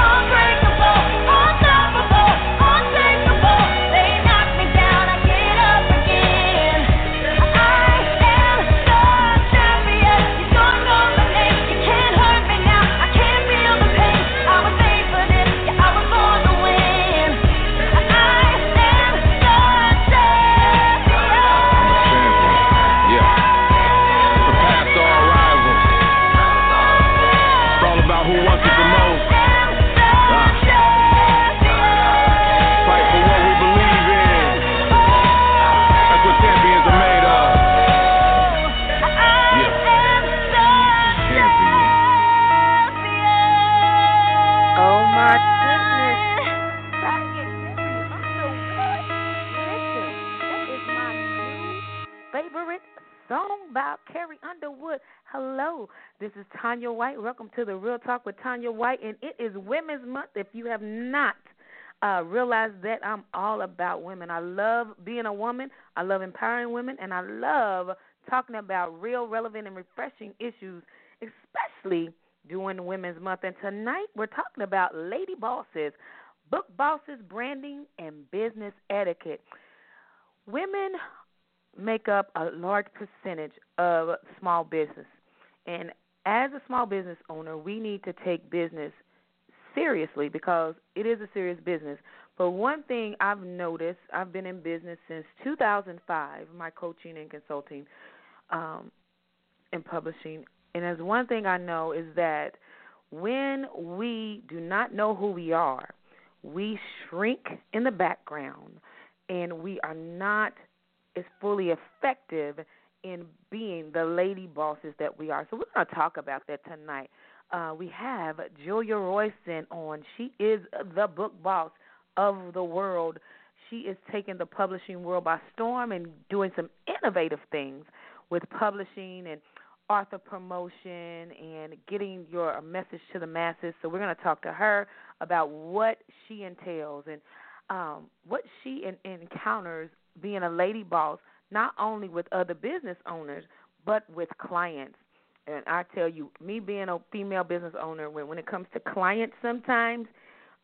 Unstoppable, Tanya White. Welcome to the Real Talk with Tanya White, and it is Women's Month. If you have not uh, realized that, I'm all about women. I love being a woman. I love empowering women, and I love talking about real, relevant, and refreshing issues, especially during Women's Month. And tonight we're talking about lady bosses, book bosses, branding, and business etiquette. Women make up a large percentage of small business. And as a small business owner, we need to take business seriously because it is a serious business. But one thing I've noticed, I've been in business since 2005, my coaching and consulting um, and publishing. And as one thing I know is that when we do not know who we are, we shrink in the background and we are not as fully effective in being the lady bosses that we are. So we're going to talk about that tonight. Uh, we have Julia Royston on. She is the book boss of the world. She is taking the publishing world by storm and doing some innovative things with publishing and author promotion and getting your message to the masses. So we're going to talk to her about what she entails and um, what she in, encounters being a lady boss, not only with other business owners but with clients. And I tell you, me being a female business owner, when when it comes to clients, sometimes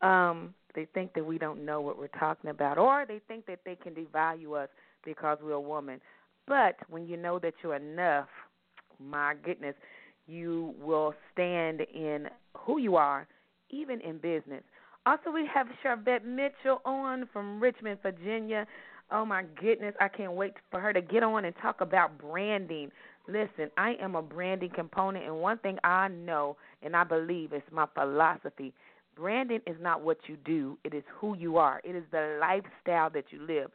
um, they think that we don't know what we're talking about, or they think that they can devalue us because we're a woman. But when you know that you're enough, my goodness, you will stand in who you are, even in business. Also, we have Sharvette Mitchell on from Richmond, Virginia. Oh my goodness, I can't wait for her to get on and talk about branding. Listen, I am a branding component, and one thing I know and I believe is my philosophy. Branding is not what you do, it is who you are. It is the lifestyle that you live.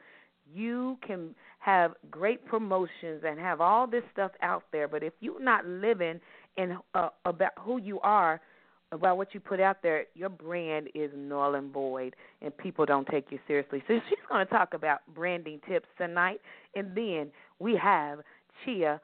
You can have great promotions and have all this stuff out there, but if you're not living in uh, about who you are, about what you put out there, your brand is null and void, and people don't take you seriously. So she's going to talk about branding tips tonight, and then we have Chea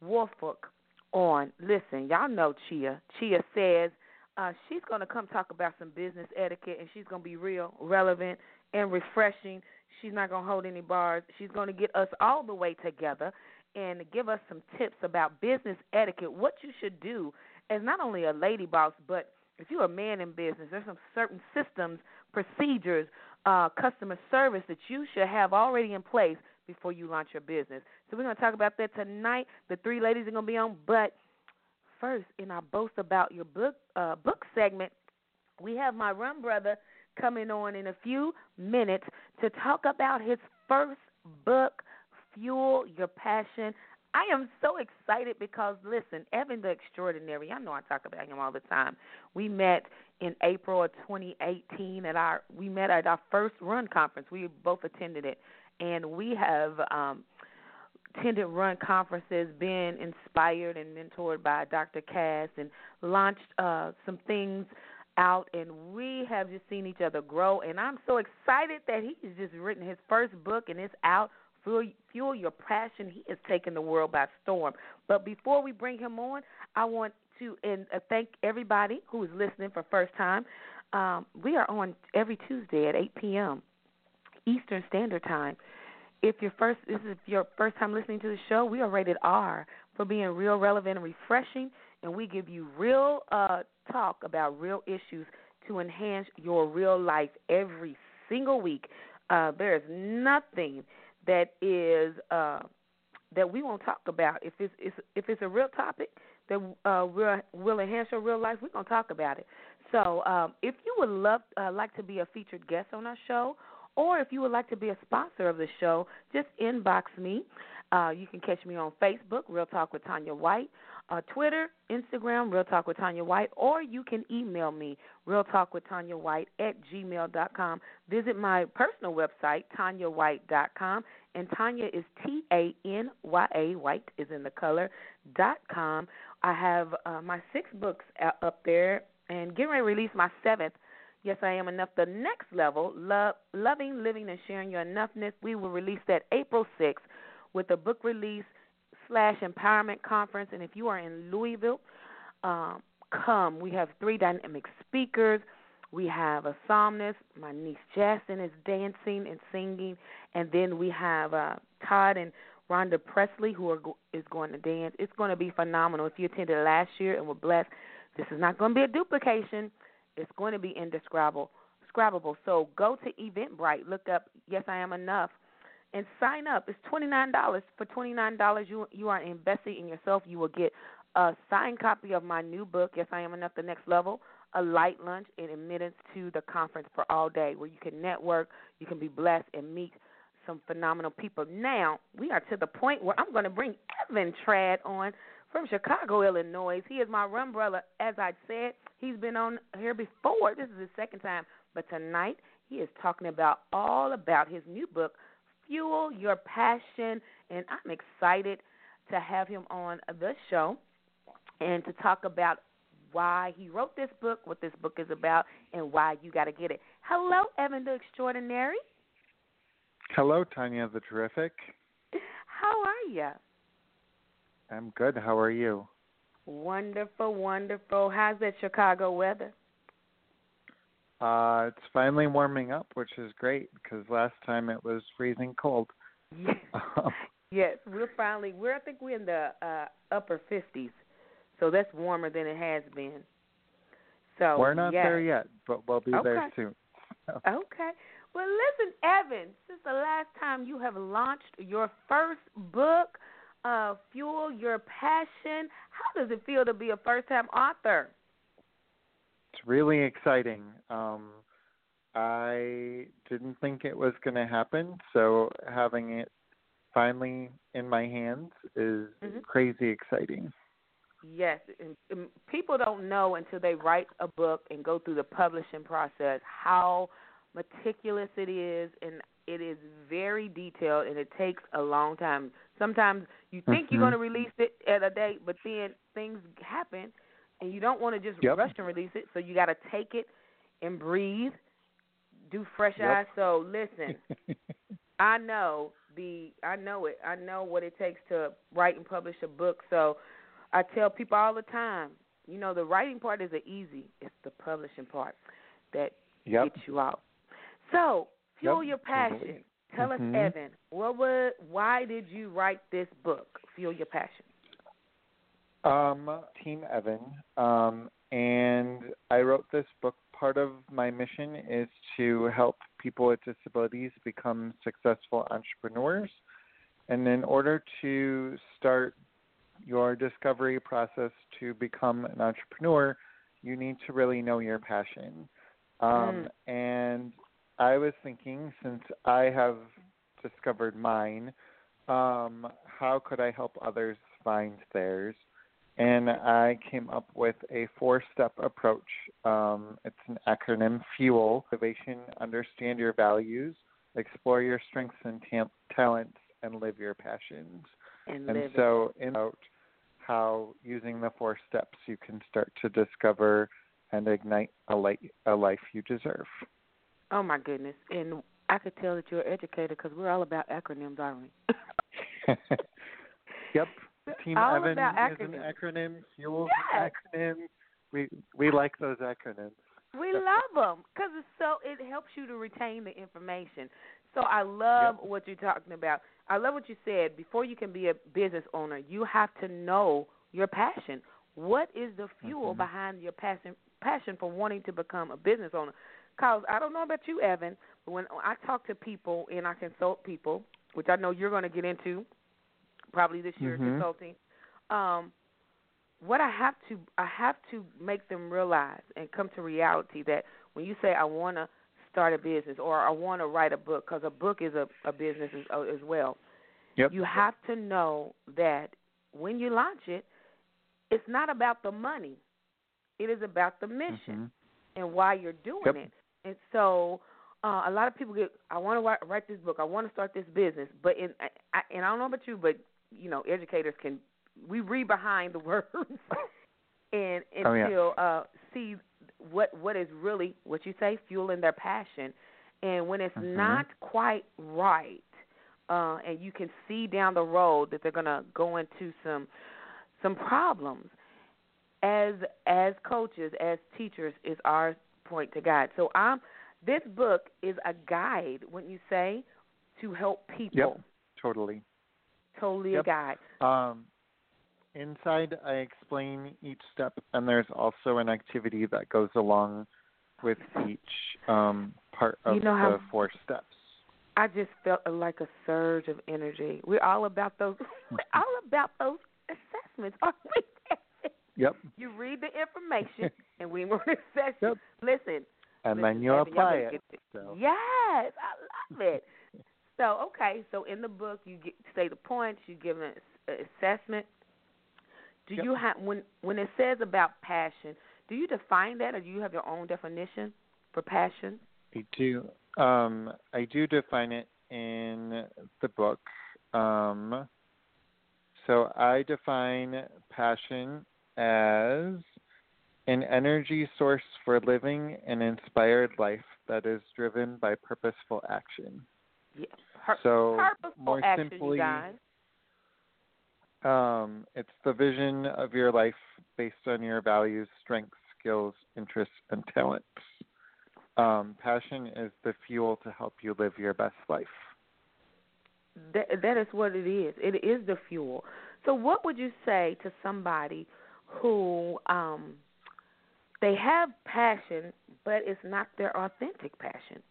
Woolfolk on. Listen, y'all know Chea. Chea says uh, she's going to come talk about some business etiquette, and she's going to be real, relevant, and refreshing. She's not going to hold any bars. She's going to get us all the way together and give us some tips about business etiquette, what you should do as not only a lady boss, but if you're a man in business, there's some certain systems, procedures, uh, customer service that you should have already in place before you launch your business. So we're going to talk about that tonight. The three ladies are going to be on, but first, in our boast about your book uh, book segment, we have my run brother coming on in a few minutes to talk about his first book, Fuel Your Passion. I am so excited because listen, Evan the Extraordinary, I know I talk about him all the time. We met in April of 2018 at our we met at our first run conference. We both attended it and we have um attended run conferences, been inspired and mentored by Dr. Cass and launched uh some things out and we have just seen each other grow and I'm so excited that he's just written his first book and it's out fuel, your passion he is taking the world by storm but before we bring him on I want to and uh, thank everybody who is listening for first time um, we are on every Tuesday at 8 p.m. Eastern Standard Time if your first this is your first time listening to the show, we are rated R for being real, relevant, and refreshing, and we give you real uh, talk about real issues to enhance your real life every single week. Uh, there is nothing that is uh, that we won't talk about. If it's, it's if it's a real topic that uh, will will enhance your real life, we're gonna talk about it. So, um, if you would love uh, like to be a featured guest on our show, or if you would like to be a sponsor of the show, just inbox me. Uh, you can catch me on Facebook, Real Talk with Tanya White, uh, Twitter, Instagram, Real Talk with Tanya White, or you can email me, Real Talk with Tanya White at gmail.com. Visit my personal website, TanyaWhite.com, and Tanya is T A N Y A, White is in the color, dot com. I have uh, my six books up there and getting ready to release my seventh Yes, I am enough. The next level, love, loving, living, and sharing your enoughness. We will release that April 6th with a book release slash empowerment conference. And if you are in Louisville, um, come. We have three dynamic speakers. We have a psalmist. My niece Jackson is dancing and singing, and then we have uh, Todd and Rhonda Presley who are is going to dance. It's going to be phenomenal. If you attended last year and were blessed, this is not going to be a duplication. It's going to be indescribable. Describable. So go to Eventbrite, look up Yes I Am Enough, and sign up. It's twenty nine dollars. For twenty nine dollars, you you are investing in yourself. You will get a signed copy of my new book, Yes I Am Enough, the next level, a light lunch, and admittance to the conference for all day, where you can network, you can be blessed, and meet some phenomenal people. Now we are to the point where I'm going to bring Evan Trad on from Chicago, Illinois. He is my brother. As I said, he's been on here before. This is his second time, but tonight he is talking about all about his new book, Fuel Your Passion, and I'm excited to have him on the show and to talk about why he wrote this book, what this book is about, and why you got to get it. Hello, Evan the Extraordinary. Hello, Tanya the Terrific. How are you? I'm good. How are you? Wonderful, wonderful. How's that Chicago weather? Uh, it's finally warming up, which is great because last time it was freezing cold. Yes, yes. We're finally. We're. I think we're in the uh, upper fifties, so that's warmer than it has been. So We're not yes. there yet, but we'll be there Okay. soon. Okay. Well, listen, Evan. Since the last time you have launched your first book, uh, Fuel Your Passion, how does it feel to be a first-time author? It's really exciting. Um, I didn't think it was going to happen, so having it finally in my hands is Mhm. crazy exciting. Yes, and, and people don't know until they write a book and go through the publishing process how meticulous it is, and it is very detailed, and it takes a long time. Sometimes you think you're Mhm. going to release it at a date, but then things happen, and you don't want to just Yep. rush and release it. So you got to take it and breathe, do fresh Yep. eyes. So listen, I know the I know it. I know what it takes to write and publish a book. So I tell people all the time, you know, the writing part is easy. It's the publishing part that Yep. gets you out. So, fuel your passion. totally. Tell Mhm. us, Evan, what was why did you write this book, Fuel Your Passion? Um, Team Evan. Um, and I wrote this book. Part of my mission is to help people with disabilities become successful entrepreneurs. And in order to start your discovery process to become an entrepreneur, you need to really know your passion. Um, And I was thinking, since I have discovered mine, um, how could I help others find theirs? And I came up with a four step approach. Um, it's an acronym FUEL Motivation, Understand Your Values, Explore Your Strengths and ta- Talents, and Live Your Passions. And, And so, in out how using the four steps you can start to discover and ignite a, li- a life you deserve. Oh my goodness! And I could tell that you're an educator because we're all about acronyms, aren't we? yep. Team all Evan is an acronyms. acronym. Fuel's Yes. an acronym. We we like those acronyms. We love them because it's so it helps you to retain the information. So I love what you're talking about. I love what you said. Before you can be a business owner, you have to know your passion. What is the fuel Mhm. behind your passion passion for wanting to become a business owner? Cause I don't know about you, Evan, but when I talk to people and I consult people, which I know you're going to get into probably this year Mhm. consulting, um, what I have to I have to make them realize and come to reality that when you say I want to start a business or I want to write a book because a book is a, a business as, uh, as well. Yep. You have to know that when you launch it, it's not about the money. It is about the mission Mhm. and why you're doing Yep. it. And so uh, a lot of people get, I want to write, write this book. I want to start this business. But in, I, I, and I don't know about you, but you know, educators can we read behind the words and Oh, yeah. until uh, see what what is really what you say fueling their passion. And when it's Mhm. not quite right, uh, and you can see down the road that they're going to go into some some problems. As as coaches, as teachers, is our point to guide. So I'm this book is a guide, wouldn't you say, to help people. Yep, totally. Totally Yep. a guide. Um, inside, I explain each step, and there's also an activity that goes along with each um, part of You know the four steps. I just felt like a surge of energy. We're all about those. We're all about those assessments, aren't we? Yep. you read the information, and we will assess. Yep. Listen, And listen, then you Evan, y'all apply it. So. Yes, I love it. So okay, so in the book you get say the points, you give an assessment. Do Yep. you have when when it says about passion? Do you define that, or do you have your own definition for passion? I do. Um, I do define it in the book. Um, so I define passion as an energy source for living an inspired life that is driven by purposeful action. Yeah, Pur- So more action, simply, um, it's the vision of your life based on your values, strengths, skills, interests, and talents. Um, passion is the fuel to help you live your best life. That that is what it is. It is the fuel. So what would you say to somebody who um they have passion but it's not their authentic passion?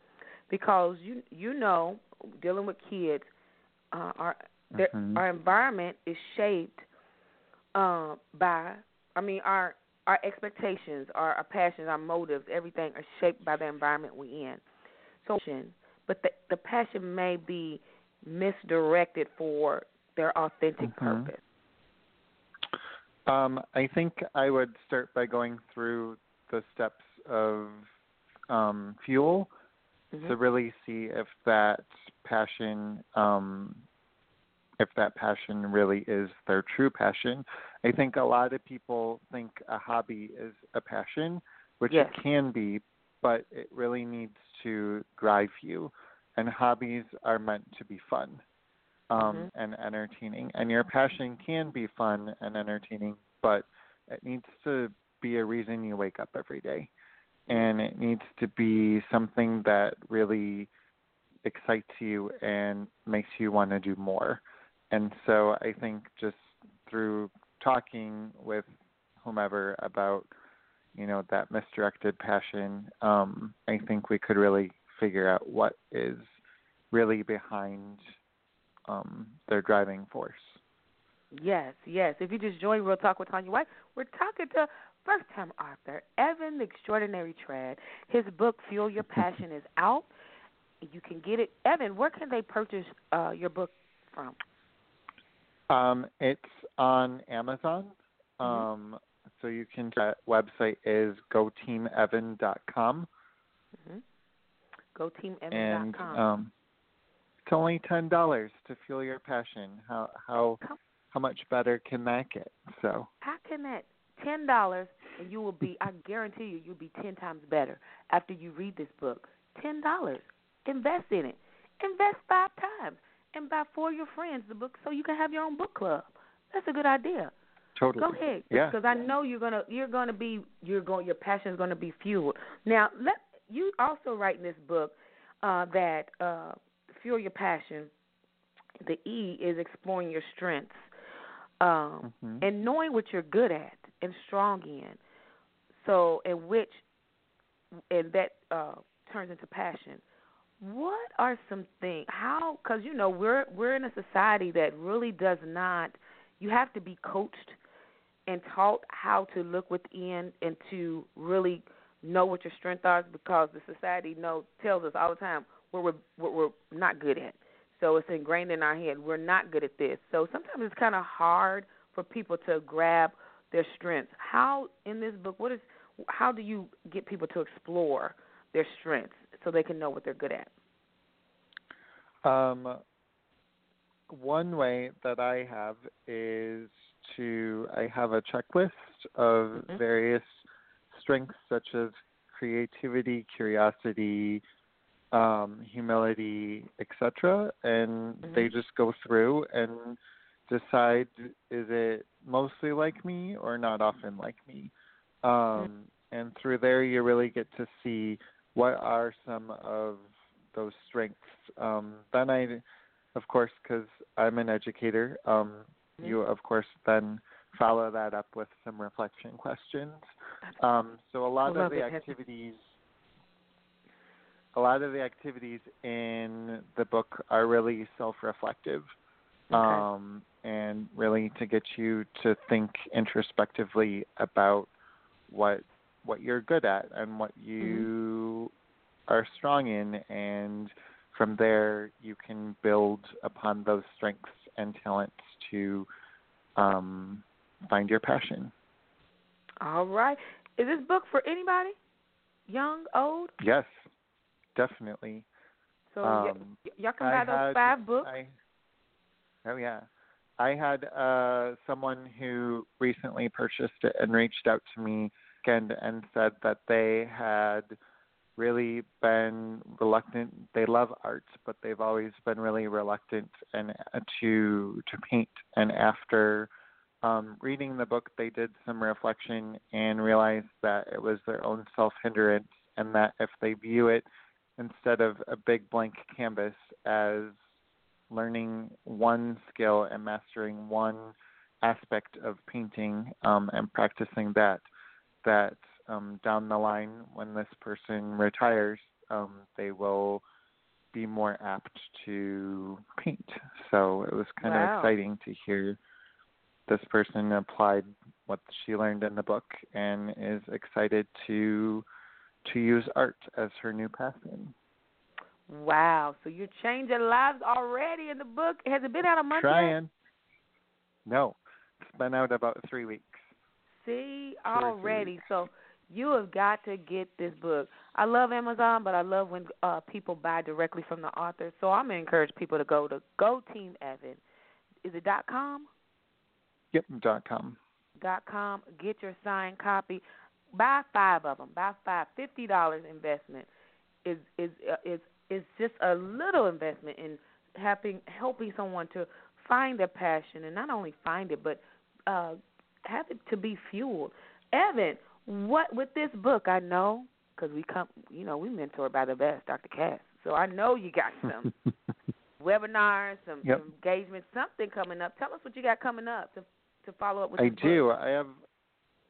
Because you you know, dealing with kids, uh our Mhm. our environment is shaped uh by I mean our our expectations, our, our passions, our motives, everything are shaped by the environment we're in. So but the the passion may be misdirected for their authentic Mhm. purpose. Um, I think I would start by going through the steps of um, fuel Mhm. to really see if that passion, um, if that passion really is their true passion. I think a lot of people think a hobby is a passion, which Yes. it can be, but it really needs to drive you. And hobbies are meant to be fun um, Mhm. and entertaining. And your passion can be fun and entertaining, but it needs to be a reason you wake up every day. And it needs to be something that really excites you and makes you want to do more. And so I think just through talking with whomever about, you know, that misdirected passion, um, I think we could really figure out what is really behind um, their driving force. Yes, yes. If you just join Real Talk with Tanya White, we're talking to first time author Evan the Extraordinary Trad. His book Fuel Your Passion is out. You can get it. Evan, where can they purchase uh, your book from? Um, it's on Amazon. Mhm. Um, so you can that website is goteamevan.com Mm-hmm. GoTeamEvan.com. and um, it's only ten dollars to fuel your passion. How how how much better can that get? So How can that ten dollars and you will be I guarantee you you'll be ten times better after you read this book. Ten dollars. Invest in it. Invest five times. And buy for your friends the book so you can have your own book club. That's a good idea. totally. Go ahead, Yeah. because I know you're gonna you're gonna be you're going your passion is gonna be fueled. Now, let you also write in this book uh, that uh, fuel your passion. The E is exploring your strengths um, Mhm. and knowing what you're good at and strong in. So, in which and that uh, turns into passion. What are some things? How? Because you know we're we're in a society that really does not. You have to be coached and taught how to look within and to really know what your strengths are because the society know tells us all the time what we're what we're not good at. So it's ingrained in our head we're not good at this. So sometimes it's kind of hard for people to grab their strengths. How in this book, what is how do you get people to explore their strengths so they can know what they're good at? Um, one way that I have is to I have a checklist of Mhm. various strengths such as creativity, curiosity, um, humility, etc. And they Mhm. just go through and decide is it mostly like me or not often like me. Um, and through there, you really get to see what are some of those strengths. Um, then I, of course, because I'm an educator, um, you of course then follow that up with some reflection questions. Um, so a lot of the activities, a lot of the activities in the book are really self-reflective, Okay. um, and really to get you to think introspectively about what what you're good at and what you are strong in, and from there you can build upon those strengths and talents to um, find your passion. All right. Is this book for anybody? Young, old? Yes, definitely. So Um, y- y'all can I buy those had- five books. I, oh yeah, I had uh, someone who recently purchased it and reached out to me and and said that they had really been reluctant. They love art, but they've always been really reluctant and uh, to to paint. And after um, reading the book, they did some reflection and realized that it was their own self hindrance, and that if they view it instead of a big blank canvas as learning one skill and mastering one aspect of painting um, and practicing that, that um, down the line, when this person retires, um, they will be more apt to paint. So it was kind Wow. of exciting to hear this person applied what she learned in the book and is excited to to use art as her new passion. Wow. So you're changing lives already in the book. Has it been out a month yet? Trying. No, it's been out about three weeks. See already. So you have got to get this book. I love Amazon, but I love when uh people buy directly from the author. So I'm gonna encourage people to go to Go Team Evan. Is it dot com? Yep. Dot com. dot com. Get your signed copy. Buy five of them. Buy five. Fifty dollars investment is is uh, is is just a little investment in helping helping someone to find their passion and not only find it but uh have it to be fueled. Evan, what with this book? I know because we come, you know, we mentored by the best, Dr. Cass. So I know you got some webinars, some, Yep. some engagements, something coming up. Tell us what you got coming up to to follow up with. I this book. do. I have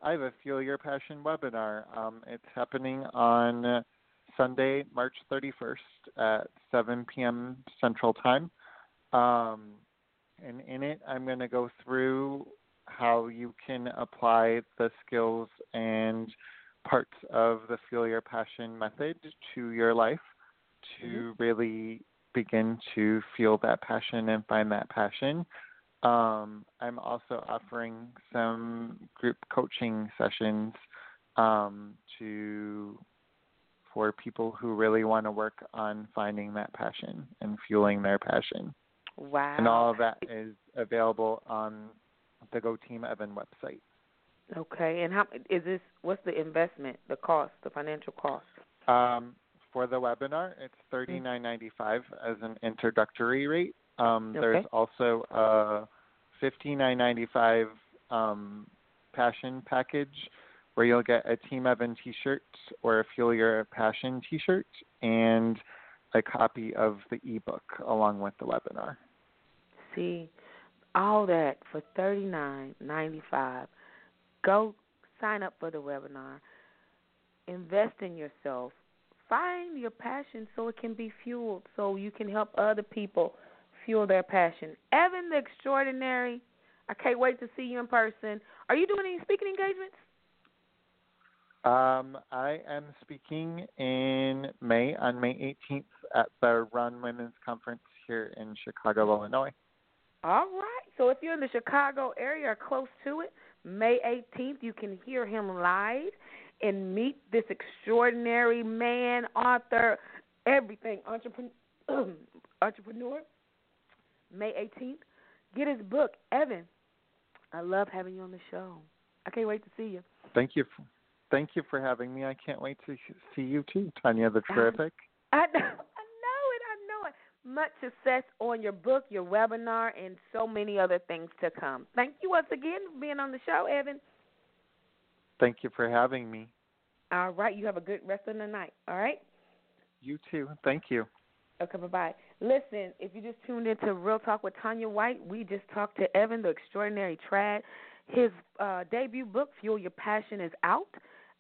I have a Fuel Your Passion webinar. Um, it's happening on Sunday, March 31st at 7 p.m. Central Time. Um, and in it, I'm going to go through how you can apply the skills and parts of the Fuel Your Passion method to your life to really begin to feel that passion and find that passion. Um, I'm also offering some group coaching sessions um, to for people who really want to work on finding that passion and fueling their passion. Wow. And all of that is available on the Go Team Evan website. Okay, and how is this? What's the investment? The cost, the financial cost? Um, for the webinar, it's thirty nine ninety five as an introductory rate. Um, There's also a fifty nine ninety five um, passion package where you'll get a Team Evan T-shirt or a Fuel Your Passion T-shirt and a copy of the ebook along with the webinar. See, all that for thirty nine ninety five. Go sign up for the webinar. Invest in yourself. Find your passion so it can be fueled, so you can help other people fuel their passion. Evan the Extraordinary. I can't wait to see you in person. Are you doing any speaking engagements? Um, I am speaking in May on May 18th at the Run Women's Conference here in Chicago, Illinois. All right. So if you're in the Chicago area or close to it, May 18th, you can hear him live and meet this extraordinary man, author, everything, entrepreneur. entrepreneur. May 18th. Get his book, Evan. I love having you on the show. I can't wait to see you. Thank you. Thank you for having me. I can't wait to see you too, Tanya the. Terrific. I know, I know it. I know it. Much success on your book, your webinar, and so many other things to come. Thank you once again for being on the show, Evan. Thank you for having me. All right, you have a good rest of the night. All right. You too. Thank you. Okay, bye bye. Listen, if you just tuned into Real Talk with Tanya White, we just talked to Evan, the extraordinary trad. His uh, debut book, Fuel Your Passion, is out.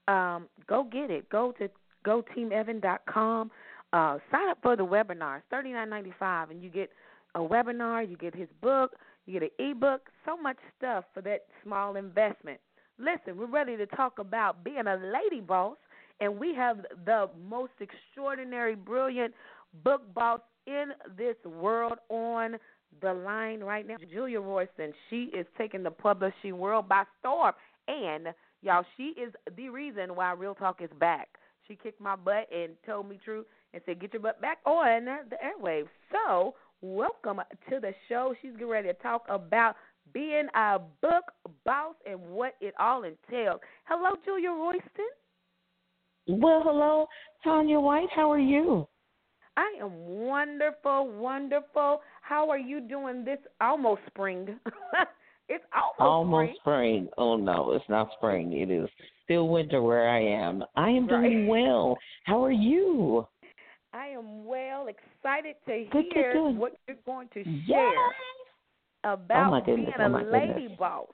Um, go get it. Go to goteamevan.com. Uh, sign up for the webinar. It's thirty nine ninety five, and you get a webinar. You get his book. You get an ebook. So much stuff for that small investment. Listen, we're ready to talk about being a lady boss, and we have the most extraordinary, brilliant book boss in this world on the line right now. Julia Royston, she is taking the publishing world by storm. And y'all, she is the reason why Real Talk is back. She kicked my butt and told me true and said, Get your butt back on the airwaves. So, welcome to the show. She's getting ready to talk about being a book boss and what it all entails. Hello, Julia Royston. Well, hello, Tanya White. How are you? I am wonderful, wonderful. How are you doing this almost spring? it's almost, Almost spring. spring. Oh no, it's not spring. It is still winter where I am. I am Right. doing well. How are you? I am well excited to Good, good, hear good. what you're going to Yes. share about Oh, my goodness, being a oh, my lady goodness. boss.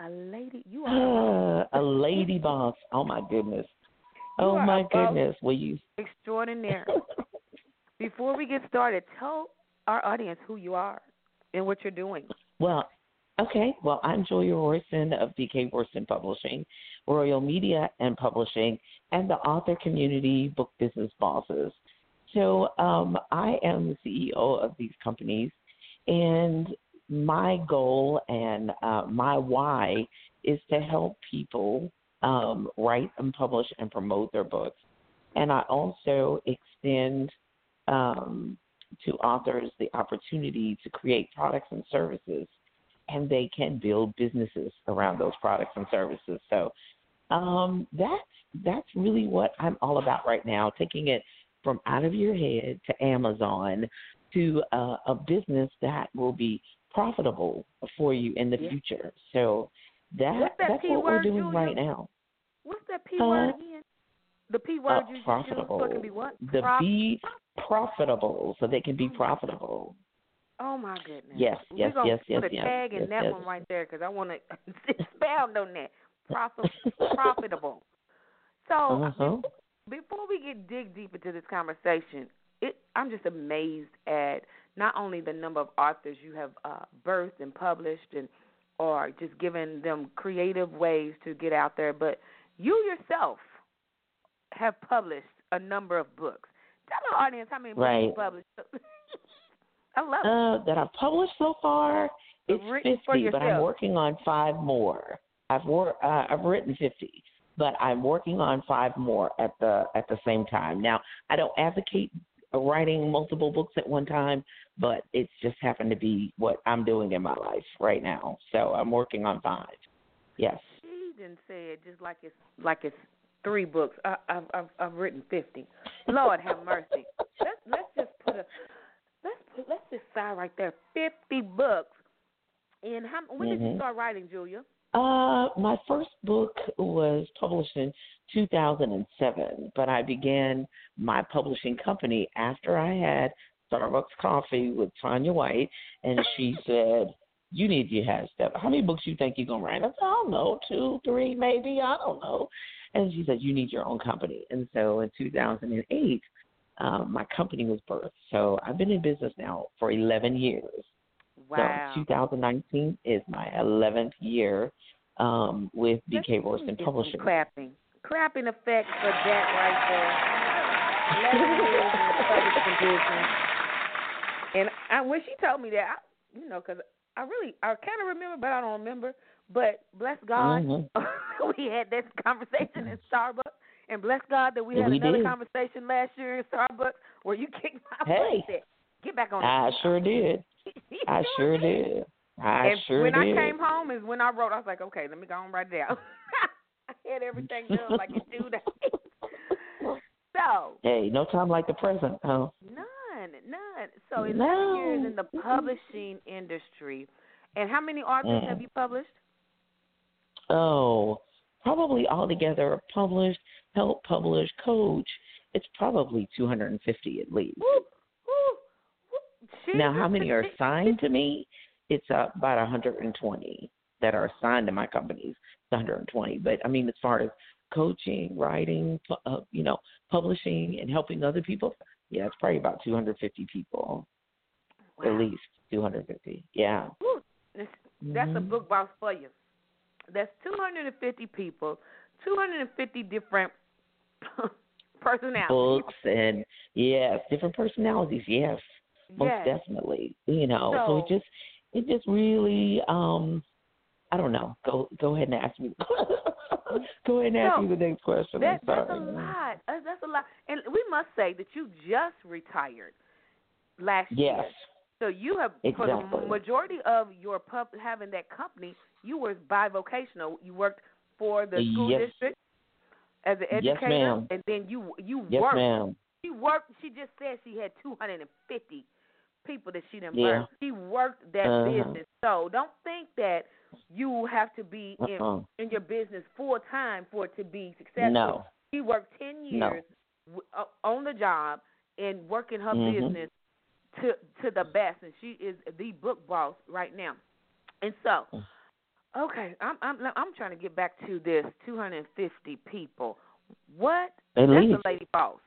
A lady, you are a lady boss. Oh my goodness. You Oh my goodness. Will you? extraordinary. Before we get started, tell our audience who you are and what you're doing. Well, okay. Well, I'm Julia Royston of BK Royston Publishing, Royal Media and Publishing, and the author community Book Business Bosses. So um, I am the CEO of these companies, and my goal and uh, my why is to help people um, write and publish and promote their books. And I also extend um, to authors the opportunity to create products and services, and they can build businesses around those products and services. So um, that's that's really what I'm all about right now, taking it from out of your head to Amazon to uh, a business that will be profitable for you in the Yeah. future. So that, that that's what we're doing right now. What's that P word again? The P word Uh, you profitable. can be what? The Prof- be profitable, so they can be Oh. profitable. Oh my goodness. Yes, We're yes, gonna yes, put yes, a yes, tag in yes, that yes. one right there because I want to expound on that. Profit, profitable. So Uh-huh. before we get dig deep into this conversation, it I'm just amazed at not only the number of authors you have uh, birthed and published and or just given them creative ways to get out there, but you yourself have published a number of books. Tell our audience how many books you Right. published. I love it. Uh, that I've published so far, it's Written for fifty, but I'm working on five more. I've wor- uh, I've written fifty, but I'm working on five more at the at the same time. Now, I don't advocate writing multiple books at one time, but it's just happened to be what I'm doing in my life right now. So I'm working on five. Yes. She didn't say it just like it's like it's three books. I, I've I've I've written fifty. Lord have mercy. Let's let's just put a let's put, let's just sign right there. Fifty books. And how when did you Mhm. start writing, Julia? Uh, my first book was published in 2007, but I began my publishing company after I had Starbucks coffee with Tanya White, and she said, "You need to have stuff. How many books you think you're gonna write?" I said, "I don't know, two, three, maybe. I don't know." And she said, "You need your own company." And so in 2008, um, my company was birthed. So I've been in business now for 11 years. Wow. So 2019 is my 11th year um, with let Royston Publishing. Clapping. Clapping effect for that right there. Eleven years in publishing business. And I when she told me that, I, you know, because I really I kind of remember, but I don't remember. But bless God, Mhm. we had this conversation in Starbucks, and bless God that we had We another did. conversation last year in Starbucks where you kicked my butt Hey. "Get back on." I sure did. I sure did. I and sure when did. I came home is when I wrote. I was like, okay, let me go write it down. I had everything done like two days. So Hey, no time like the present, huh? none, none. So eleven No. years in the publishing industry, and how many authors Mm. have you published? Oh, probably altogether published, help publish, coach. It's probably 250 at least. Woo, woo, woo. Now, how many are assigned to me? It's about 120 that are assigned to my companies. It's 120. But I mean, as far as coaching, writing, uh, you know, publishing, and helping other people, yeah, it's probably about 250 people, Wow. at least 250. Yeah. Woo. That's- That's a book box for you. That's 250 people, 250 different personalities. Books and yes, different personalities. Yes. most Yes. definitely you know so, So- it just it just really um i don't know go go ahead and ask me go ahead and ask No, me the next question That, that's a lot. Uh, That's a lot. And we must say that you just retired last yes year. So you have, for Exactly. the majority of your pub having that company, you were bivocational. You worked for the school Yes. district as an Yes, educator, ma'am. and then you you yes worked. ma'am She worked. She just said she had 250 people that she done Yeah. She worked that Uh-huh. business. So don't think that you have to be in uh-uh. in your business full time for it to be successful. no She worked 10 No. years w uh, on the job and working her Mhm. business to to the best, and she is the book boss right now. And so, okay, I'm I'm I'm trying to get back to this 250 people. What? At that's a lady boss.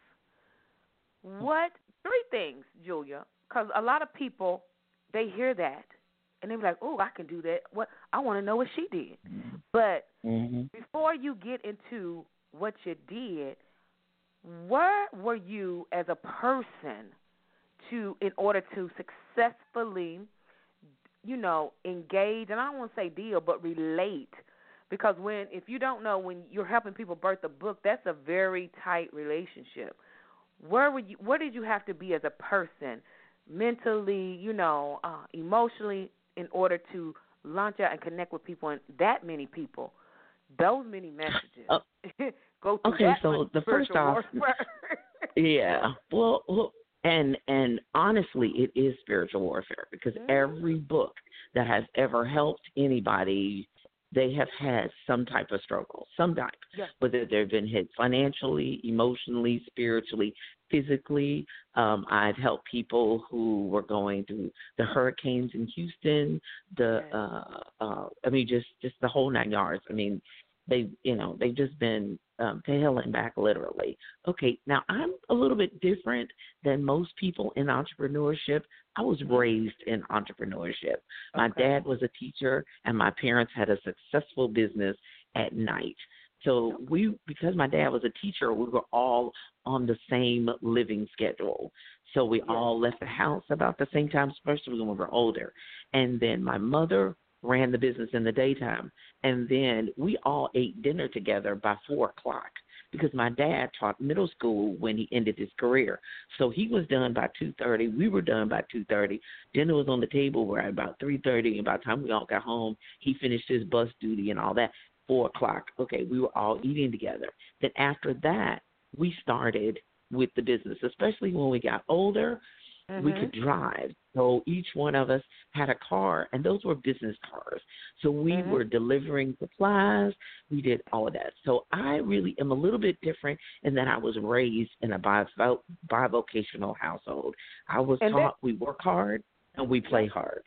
What? Three things, Julia, because a lot of people they hear that and they're like, "Oh, I can do that." What? I want to know what she did. But mhm before you get into what you did, where were you as a person to in order to successfully, you know, engage and I don't want to say deal, but relate. Because when if you don't know when you're helping people birth a book, that's a very tight relationship. Where were you where did you have to be as a person, mentally, you know, uh, emotionally in order to launch out and connect with people and that many people? Those many messages. Uh, Go through okay, so the first off- yeah well look and and honestly it is spiritual warfare because every book that has ever helped anybody they have had some type of struggle some type Yeah. whether they've been hit financially emotionally spiritually physically um i've helped people who were going through the hurricanes in houston the Yes. uh uh i mean just just the whole nine yards i mean they you know they've just been um to hell and back literally. Okay now i'm a little bit different than most people in entrepreneurship. I was raised in entrepreneurship. My Okay. dad was a teacher and my parents had a successful business at night. So we because my dad was a teacher we were all on the same living schedule. So we all left the house about the same time especially when we were older. And then my mother ran the business in the daytime and then we all ate dinner together by four o'clock because my dad taught middle school when he ended his career. So he was done by two thirty. We were done by two thirty. Dinner was on the table where at about three thirty and by the time we all got home, he finished his bus duty and all that. Four o'clock. Okay, we were all eating together. Then after that we started with the business, especially when we got older we Mhm. could drive. So each one of us had a car, and those were business cars. So we Mhm. were delivering supplies. We did all of that. So I really am a little bit different in that I was raised in a bivo- bivocational household. I was And that- taught we work hard and we play hard.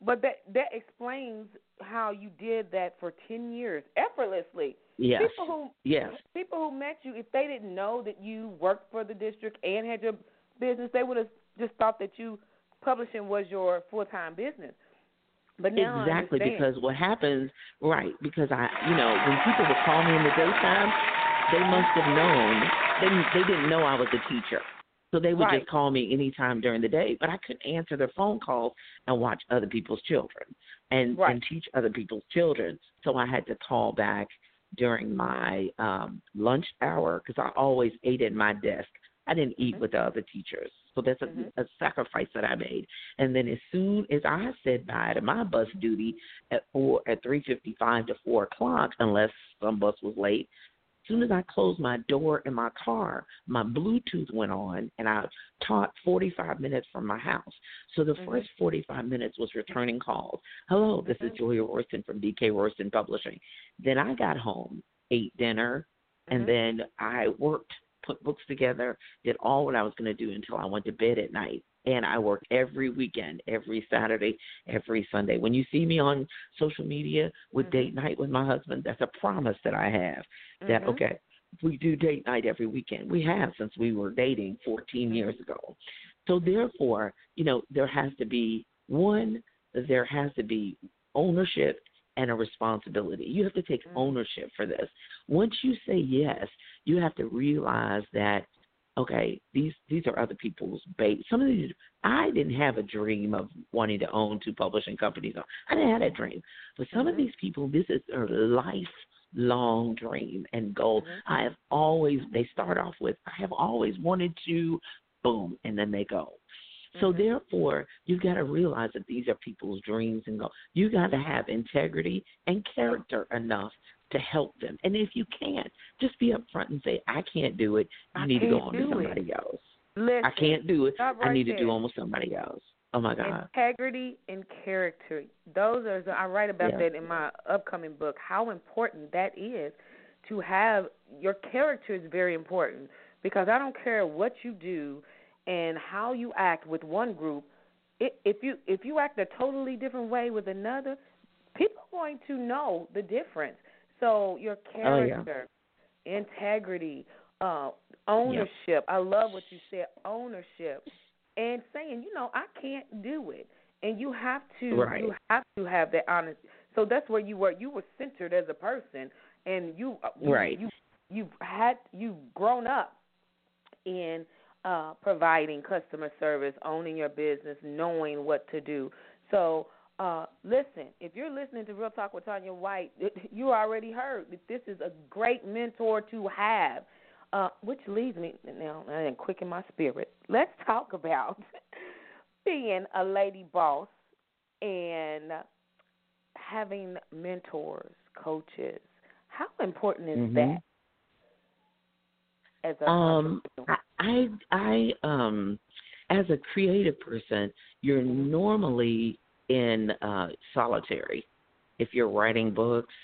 But that that explains how you did that for ten years effortlessly. Yes. People who Yes. people who met you, if they didn't know that you worked for the district and had your business, they would have just thought that you publishing was your full time business. But now exactly because what happens right because i you know when people would call me in the daytime they must have known they they didn't know i was a teacher so they would Right. just call me anytime during the day but i couldn't answer their phone calls and watch other people's children and Right. and teach other people's children so i had to call back during my um lunch hour because i always ate at my desk i didn't eat Mhm. with the other teachers so that's a, Mhm. a sacrifice that i made and then as soon as I said bye to my bus duty at four at three fifty five to four o'clock, unless some bus was late, soon as I closed my door in my car, my Bluetooth went on, and I taught 45 minutes from my house. So the Mhm. first 45 minutes was returning calls. Hello, this is Julia Royston from BK Royston Publishing. Then I got home, ate dinner, and Mhm. then I worked, put books together, did all what I was going to do until I went to bed at night. And I worked every weekend, every Saturday, every Sunday. When you see me on social media with Mhm. date night with my husband, that's a promise that I have. That Mhm. okay, we do date night every weekend. We have since we were dating 14 years ago. So therefore, you know, there has to be one, there has to be ownership and a responsibility. You have to take Mhm. ownership for this. Once you say yes, you have to realize that okay, these these are other people's bait. Some of these I didn't have a dream of wanting to own two publishing companies. I didn't have that dream. But some of Mhm. these people, this is their lifelong dream and goal. Mhm. I have always they start off with I have always wanted to boom and then they go. So Mhm. therefore, you've got to realize that these are people's dreams and goals. You got to have integrity and character enough to help them. And if you can't, just be upfront and say, "I can't do it. You I need to go on to do it." somebody else. Listen, I can't do it. stop I right need to there. do it with somebody else." Oh my God. Integrity and character. Those are I write about Yeah. that in my upcoming book. How important that is to have your character is very important because I don't care what you do and how you act with one group. if you if you act a totally different way with another, people are going to know the difference. So your Oh, yeah. character, integrity, uh, ownership. I love what you said, ownership, and saying, you know, I can't do it, and you have to, Right. you have to have that honesty. So that's where you were. You were centered as a person, and you, you Right. You you've had you've grown up in uh, providing customer service, owning your business, knowing what to do. So, uh, listen, if you're listening to Real Talk with Tanya White, you already heard that this is a great mentor to have. Uh, which leads me now and quicken my spirit. Let's talk about being a lady boss and having mentors, coaches. How important is Mhm. that? As a Um. I, I, I, um, as a creative person, you're normally in uh, solitary. If you're writing books,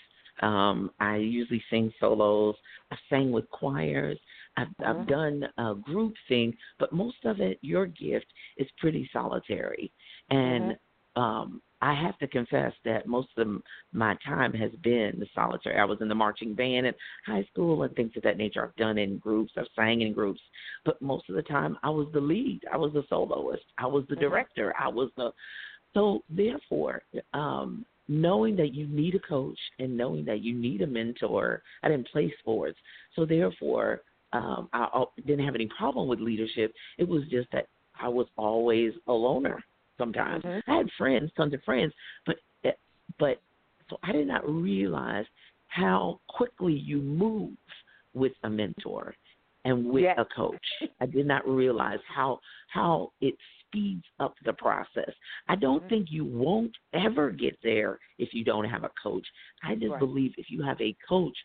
um, I usually sing solos. I've sang with choirs. I've, I've Mhm. done uh, group sing, but most of it, your gift is pretty solitary. And um, I have to confess that most of my time has been the solitary. I was in the marching band in high school and things of that nature. I've done in groups. I've sang in groups, but most of the time I was the lead. I was the soloist. I was the Mhm. director. I was the so therefore, um, knowing that you need a coach and knowing that you need a mentor, I didn't play sports, so therefore, um, I, I didn't have any problem with leadership. It was just that I was always a loner. Sometimes Mhm. I had friends, tons of friends, but but so I did not realize how quickly you move with a mentor and with Yes. a coach. I did not realize how how it speeds up the process. I don't Mhm. think you won't ever get there if you don't have a coach. I just Right. believe if you have a coach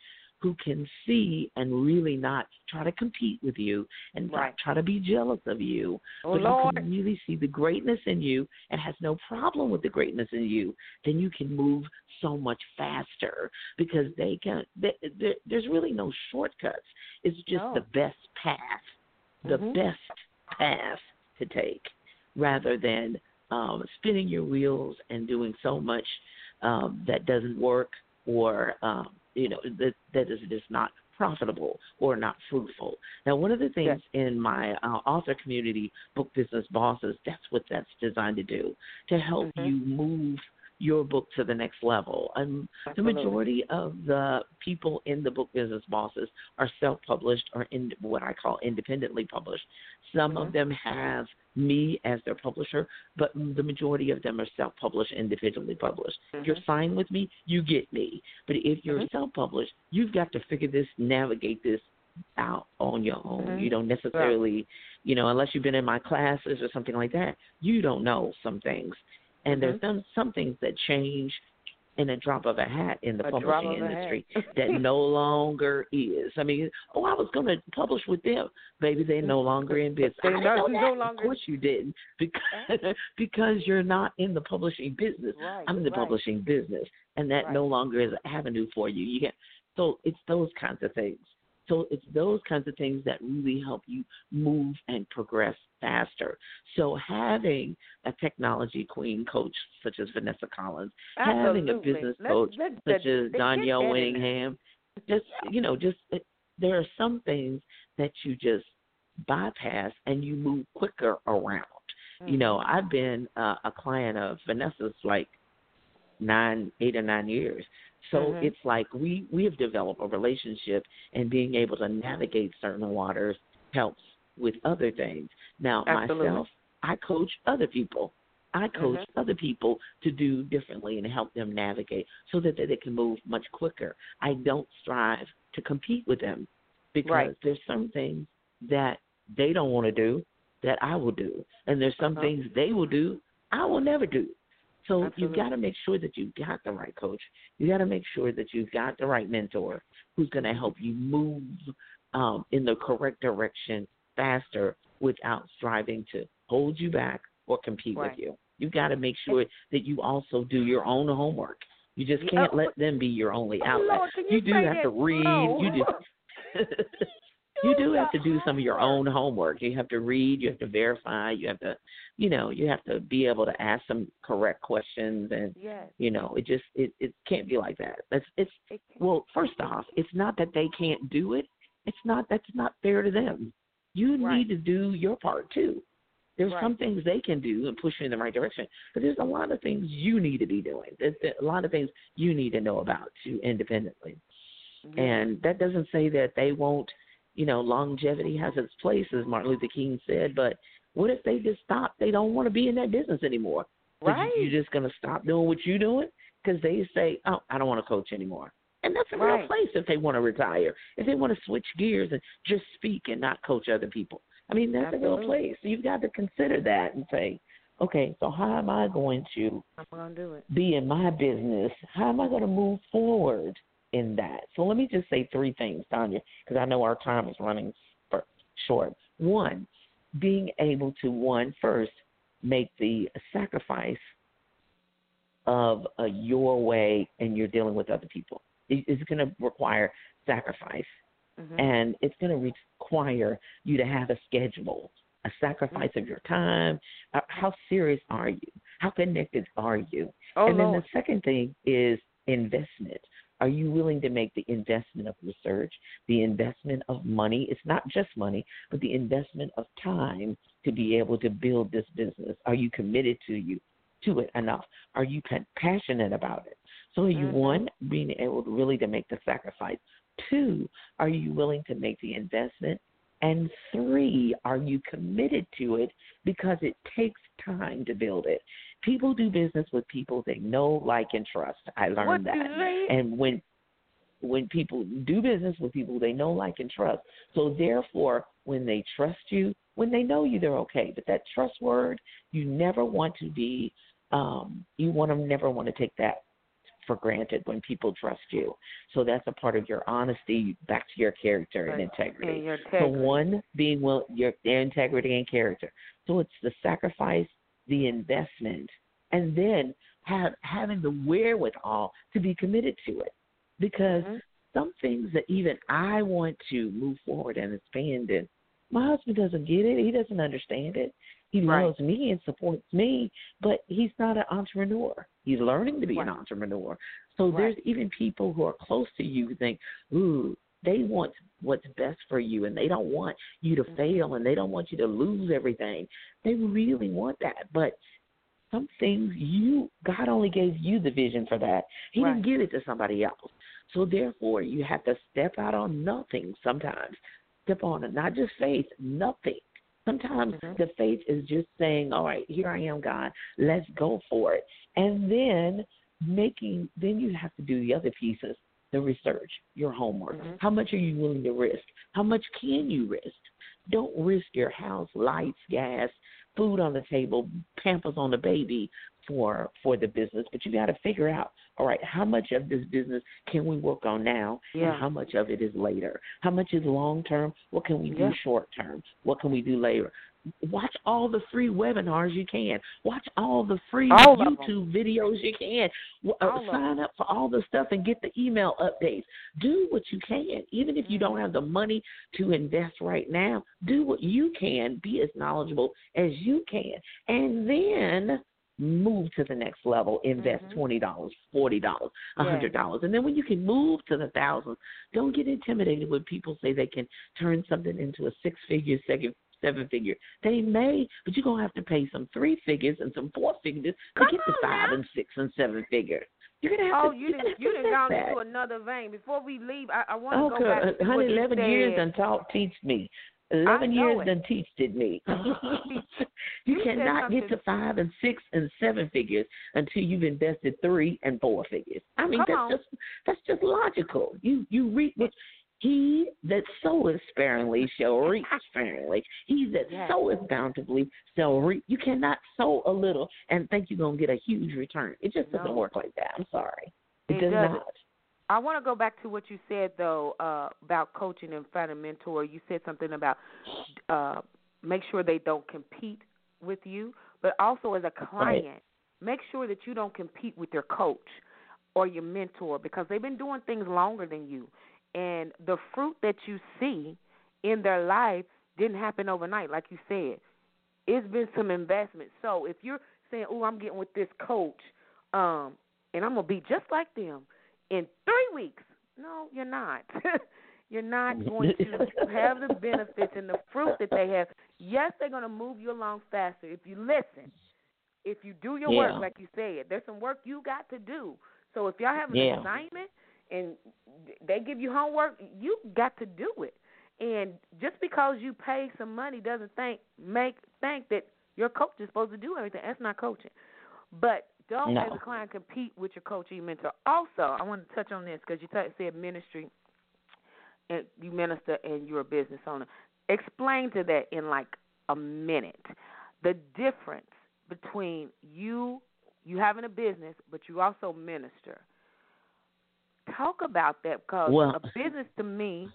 who can see and really not try to compete with you and Right. not try to be jealous of you, Oh, but Lord. who can really see the greatness in you and has no problem with the greatness in you, then you can move so much faster because they can. They, there, there's really no shortcuts. It's just No. the best path, the Mhm. best path to take, rather than um, spinning your wheels and doing so much um, that doesn't work or um, you know that that is just not profitable or not fruitful. Now, one of the things in my uh, author community, book business bosses, that's what that's designed to do to help Mhm. you move your book to the next level. And the majority of the people in the book business bosses are self-published or in what I call independently published. Some Mhm. of them have me as their publisher, but the majority of them are self-published, individually published. If you're signed with me, you get me. But if you're Mhm. self-published, you've got to figure this, navigate this out on your own. Mhm. You don't necessarily, you know, unless you've been in my classes or something like that, you don't know some things. And there's Mhm. some some things that change in a drop of a hat in the A publishing industry that no longer is. I mean, oh, I was going to publish with them. Baby, they're no longer in business. They I didn't no- know no that. longer- Of course you didn't, because because you're not in the publishing business. Right, I'm in the right. publishing business, and that no longer is an avenue for you. You get so it's those kinds of things. So it's those kinds of things that really help you move and progress faster. So having a technology queen coach such as Vanessa Collins, having a Absolutely. business coach let's- such let's- as Danielle get that in there. Winningham, just you know, just it, there are some things that you just bypass and you move quicker around. You know, Mm-hmm. I've been uh, a client of Vanessa's like nine, eight or nine years. So Mhm. it's like we we have developed a relationship, and being able to navigate certain waters helps with other things. Now Absolutely. myself, I coach other people. I coach Mhm. other people to do differently and help them navigate so that they they can move much quicker. I don't strive to compete with them because Right. there's some things that they don't want to do that I will do, and there's some Uh-huh. things they will do I will never do. So Absolutely. you've got to make sure that you've got the right coach. You got to make sure that you've got the right mentor who's going to help you move um, in the correct direction faster without striving to hold you back or compete Right. with you. You've got to make sure that you also do your own homework. You just can't oh, let them be your only Oh, outlet. Lord, can you do have that to read. You do. you do have to do some of your own homework. You have to read. You have to verify. You have to, you know, you have to be able to ask some correct questions, and Yes. you know, it just it it can't be like that. That's it's It well, first off, it's not that they can't do it. It's not that's not fair to them. You Right. need to do your part too. There's Right. some things they can do and push you in the right direction, but there's a lot of things you need to be doing. There's a lot of things you need to know about too independently. Yeah. And that doesn't say that they won't, you know, longevity has its place, as Martin Luther King said. But what if they just stop? They don't want to be in that business anymore. So you- Right. You're just going to stop doing what you're doing because they say, oh, I don't want to coach anymore. And that's a real Right. place if they want to retire, if they want to switch gears and just speak and not coach other people. I mean, that's a real place. So you've got to consider that and say, okay, so how am I going to I'm gonna do it. be in my business, how am I going to move forward in that? So let me just say three things, Tanya, because I know our time is running short. One, being able to one first make the sacrifice of uh, your way, and you're dealing with other people. It- It's going to require sacrifice Mhm. and it's going to require you to have a schedule, a sacrifice of your time. Uh, How serious are you? How connected are you? Oh and then Lord. the second thing is investment. Are you willing to make the investment of research, the investment of money? It's not just money, but the investment of time to be able to build this business. Are you committed to you to it enough? Are you passionate about it? So are you Mhm. one being able to really to make the sacrifice? Two, are you willing to make the investment? And three, are you committed to it because it takes time to build it? People do business with people they know, like, and trust. I learned What that. And when when people do business with people they know, like, and trust, so therefore, when they trust you, when they know you, they're okay. But that trust word, you never want to be, um, you want to never want to take that for granted when people trust you. So that's a part of your honesty, back to your character and integrity. And your So one being well, your their integrity and character. So it's the sacrifice, the investment, and then have having the wherewithal to be committed to it. Because Mhm. some things that even I want to move forward and expand in, my husband doesn't get it. He doesn't understand it. He Right. loves me and supports me, but he's not an entrepreneur. He's learning to be an entrepreneur. So Right. there's even people who are close to you who think, ooh, they want what's best for you and they don't want you to fail and they don't want you to lose everything. They really want that. But some things you God only gave you the vision for that. He Right. didn't give it to somebody else. So therefore you have to step out on nothing sometimes. Step on it. Not just faith, nothing. Sometimes Mhm. the faith is just saying, All right, here I am, God, let's go for it. And then making then you have to do the other pieces, the research, your homework. Mhm. How much are you willing to risk? How much can you risk? Don't risk your house, lights, gas, food on the table, pampers on the baby, for for the business, but you got to figure out, all right, how much of this business can we work on now, Yeah. and how much of it is later? How much is long term? What can we Yeah. do short term? What can we do later? Watch all the free webinars you can. Watch all the free All. YouTube videos you can. Uh, All sign up for all the stuff and get the email updates. Do what you can, even if you don't Mm-hmm. have the money to invest right now. Do what you can. Be as knowledgeable as you can, and then move to the next level. Invest Mhm. twenty dollars, forty dollars, a hundred dollars, and then when you can move to the thousands, don't get intimidated when people say they can turn something into a six-figure, second, seven-figure. They may, but you're gonna have to pay some three figures and some four figures to Come get to on five now. and six and seven figure. You're gonna have Oh, to. you you're gonna didn't have you to didn't gone invest into another vein. Before we leave, I, I want to Oh, go back to honey, what you eleven said. years and taught teach me. Eleven years it. done teach did me. you, You cannot get to five and six and seven figures until you've invested three and four figures. I mean, Come that's on. just that's just logical. You you reap what he that soweth sparingly shall reap sparingly. He that Yes. soweth bountifully shall reap. You cannot sow a little and think you're gonna get a huge return. It just doesn't work like that. I'm sorry. It, It does doesn't. not. I want to go back to what you said though uh, about coaching and finding a mentor. You said something about uh, make sure they don't compete with you, but also as a client, make sure that you don't compete with your coach or your mentor because they've been doing things longer than you, and the fruit that you see in their life didn't happen overnight, like you said. It's been some investment. So if you're saying, "Oh, I'm getting with this coach," um, and I'm gonna be just like them in three weeks. No, you're not. you're not going to have the benefits and the fruit that they have. Yes, they're going to move you along faster if you listen. If you do your Yeah. work, like you said, there's some work you got to do. So if y'all have an Yeah. assignment and they give you homework, you got to do it. And just because you pay some money doesn't think make think that your coach is supposed to do everything. That's not coaching. But don't, No. as a client, compete with your coach or your mentor. Also, I want to touch on this because you t- said ministry, and you minister, and you're a business owner. Explain to that in like a minute the difference between you you having a business, but you also minister. Talk about that because Well- a business to me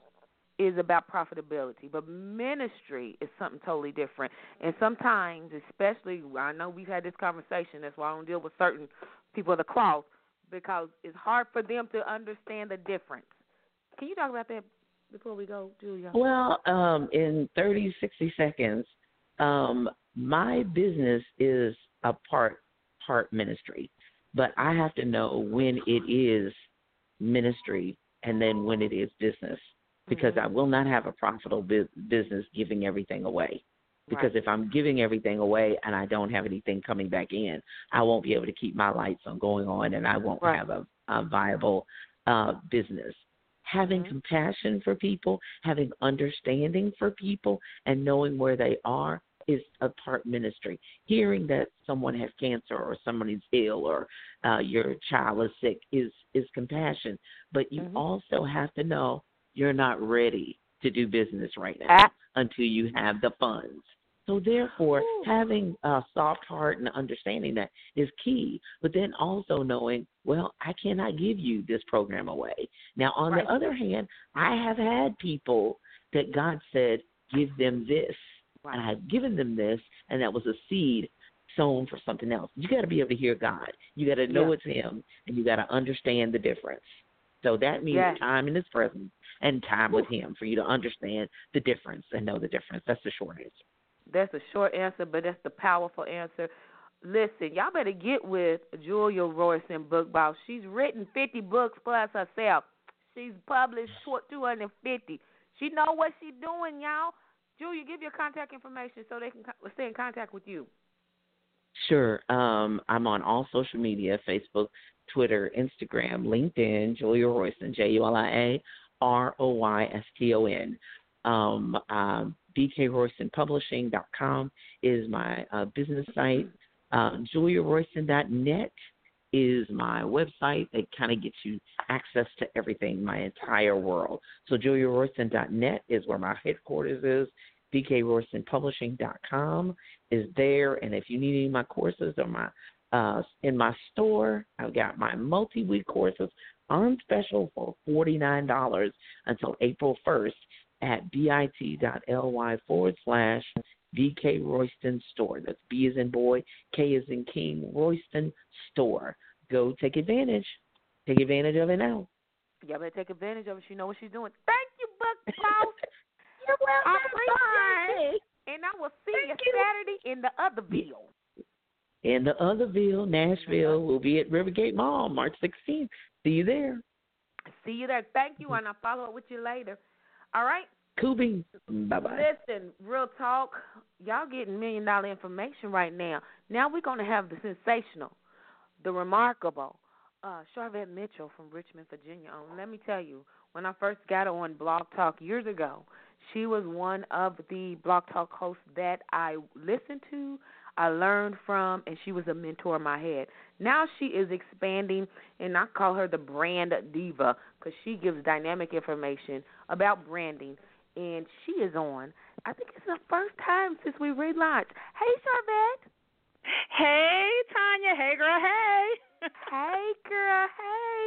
is about profitability, but ministry is something totally different. And sometimes, especially, I know we've had this conversation. That's why I don't deal with certain people of the cross because it's hard for them to understand the difference. Can you talk about that before we go, Julia? Well, um, in 30, 60 seconds, um, my business is a part part ministry, but I have to know when it is ministry and then when it is business because I will not have a profitable bu- business giving everything away. Because Right. if I'm giving everything away and I don't have anything coming back in, I won't be able to keep my lights on going on and I won't Right. have a, a viable uh, business. Having Mhm. compassion for people, having understanding for people, and knowing where they are is a part ministry. Hearing that someone has cancer or someone is ill or uh, your child is sick is is compassion. But you Mhm. also have to know you're not ready to do business right now Ah. until you have the funds. So therefore, Ooh. having a soft heart and understanding that is key. But then also knowing, well, I cannot give you this program away. Now, on Right. the other hand, I have had people that God said, give them this, and I have given them this, and that was a seed sown for something else. You got to be able to hear God. You got to know Yeah. it's Him, and you got to understand the difference. So that means Yes. time in His presence and time with Him for you to understand the difference and know the difference. That's the short answer. That's a short answer, but that's the powerful answer. Listen, y'all better get with Julia Royston Book Boss. She's written 50 books plus herself. She's published tw- 250. She know what she's doing, y'all. Julia, give your contact information so they can stay in contact with you. Sure. Um, I'm on all social media Facebook, Twitter, Instagram, LinkedIn, Julia Royston, J U L I A R O Y S T O N. Um, um, BKRoystonPublishing.com is my uh, business site. Uh, JuliaRoyston.net is my website that kind of gets you access to everything, my entire world. So JuliaRoyston.net is where my headquarters is. BKRoystonPublishing.com is there, and if you need any of my courses or my uh, in my store. I've got my multi-week courses on special for $49 until April 1st at bit.ly forward slash BK Royston Store. That's B as in boy, K as in king, Royston Store. Go take advantage. Take advantage of it now. Y'all better take advantage of it. She know what she's doing. Thank you, Buck Boss. You're I appreciate it. And I will see you Saturday in the other Ville. In the other Ville, Nashville, we'll be at Rivergate Mall March 16th. See you there. See you there. Thank you, mm-hmm. and I'll follow up with you later. All right? Beans. Bye bye. Listen, real talk. Y'all getting million dollar information right now. Now we're going to have the sensational, the remarkable, uh, Sharvette Mitchell from Richmond, Virginia. On. Let me tell you, when I first got her on Blog Talk years ago, she was one of the Blog Talk hosts that I listened to, I learned from, and she was a mentor in my head. Now she is expanding, and I call her the brand diva because she gives dynamic information about branding and she is on. I think it's the first time since we relaunched. Hey, Sharvette. Hey, Tanya. Hey, girl. Hey. hey, girl. Hey.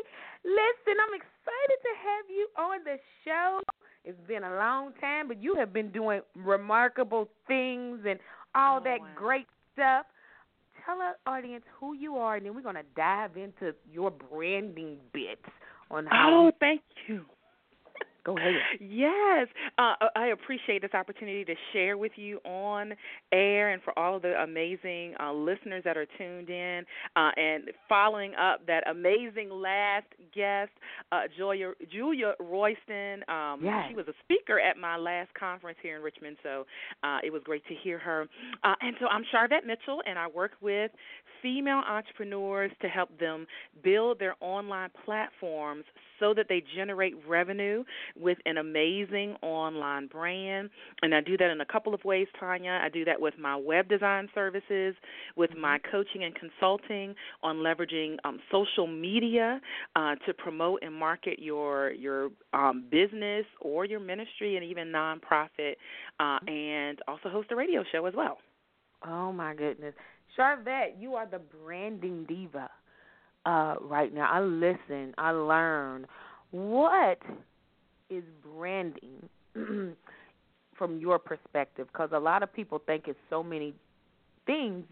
Listen, I'm excited to have you on the show. It's been a long time, but you have been doing remarkable things and all Oh, that wow. great stuff. Tell our audience who you are, and then we're going to dive into your branding bits on how. Oh, thank you. Go ahead. Yes, uh, I appreciate this opportunity to share with you on air and for all of the amazing uh, listeners that are tuned in uh, and following up that amazing last guest, uh, Julia, Julia Royston. Um, Yes. She was a speaker at my last conference here in Richmond, so uh, it was great to hear her. Uh, and so I'm Sharvette Mitchell, and I work with female entrepreneurs to help them build their online platforms so that they generate revenue with an amazing online brand. And I do that in a couple of ways, Tanya. I do that with my web design services, with my coaching and consulting on leveraging um, social media uh, to promote and market your your um, business or your ministry and even nonprofit, uh, and also host a radio show as well. Oh my goodness, Sharvette, you are the branding diva uh, right now. I listen, I learn. What is branding from your perspective? Because a lot of people think it's so many things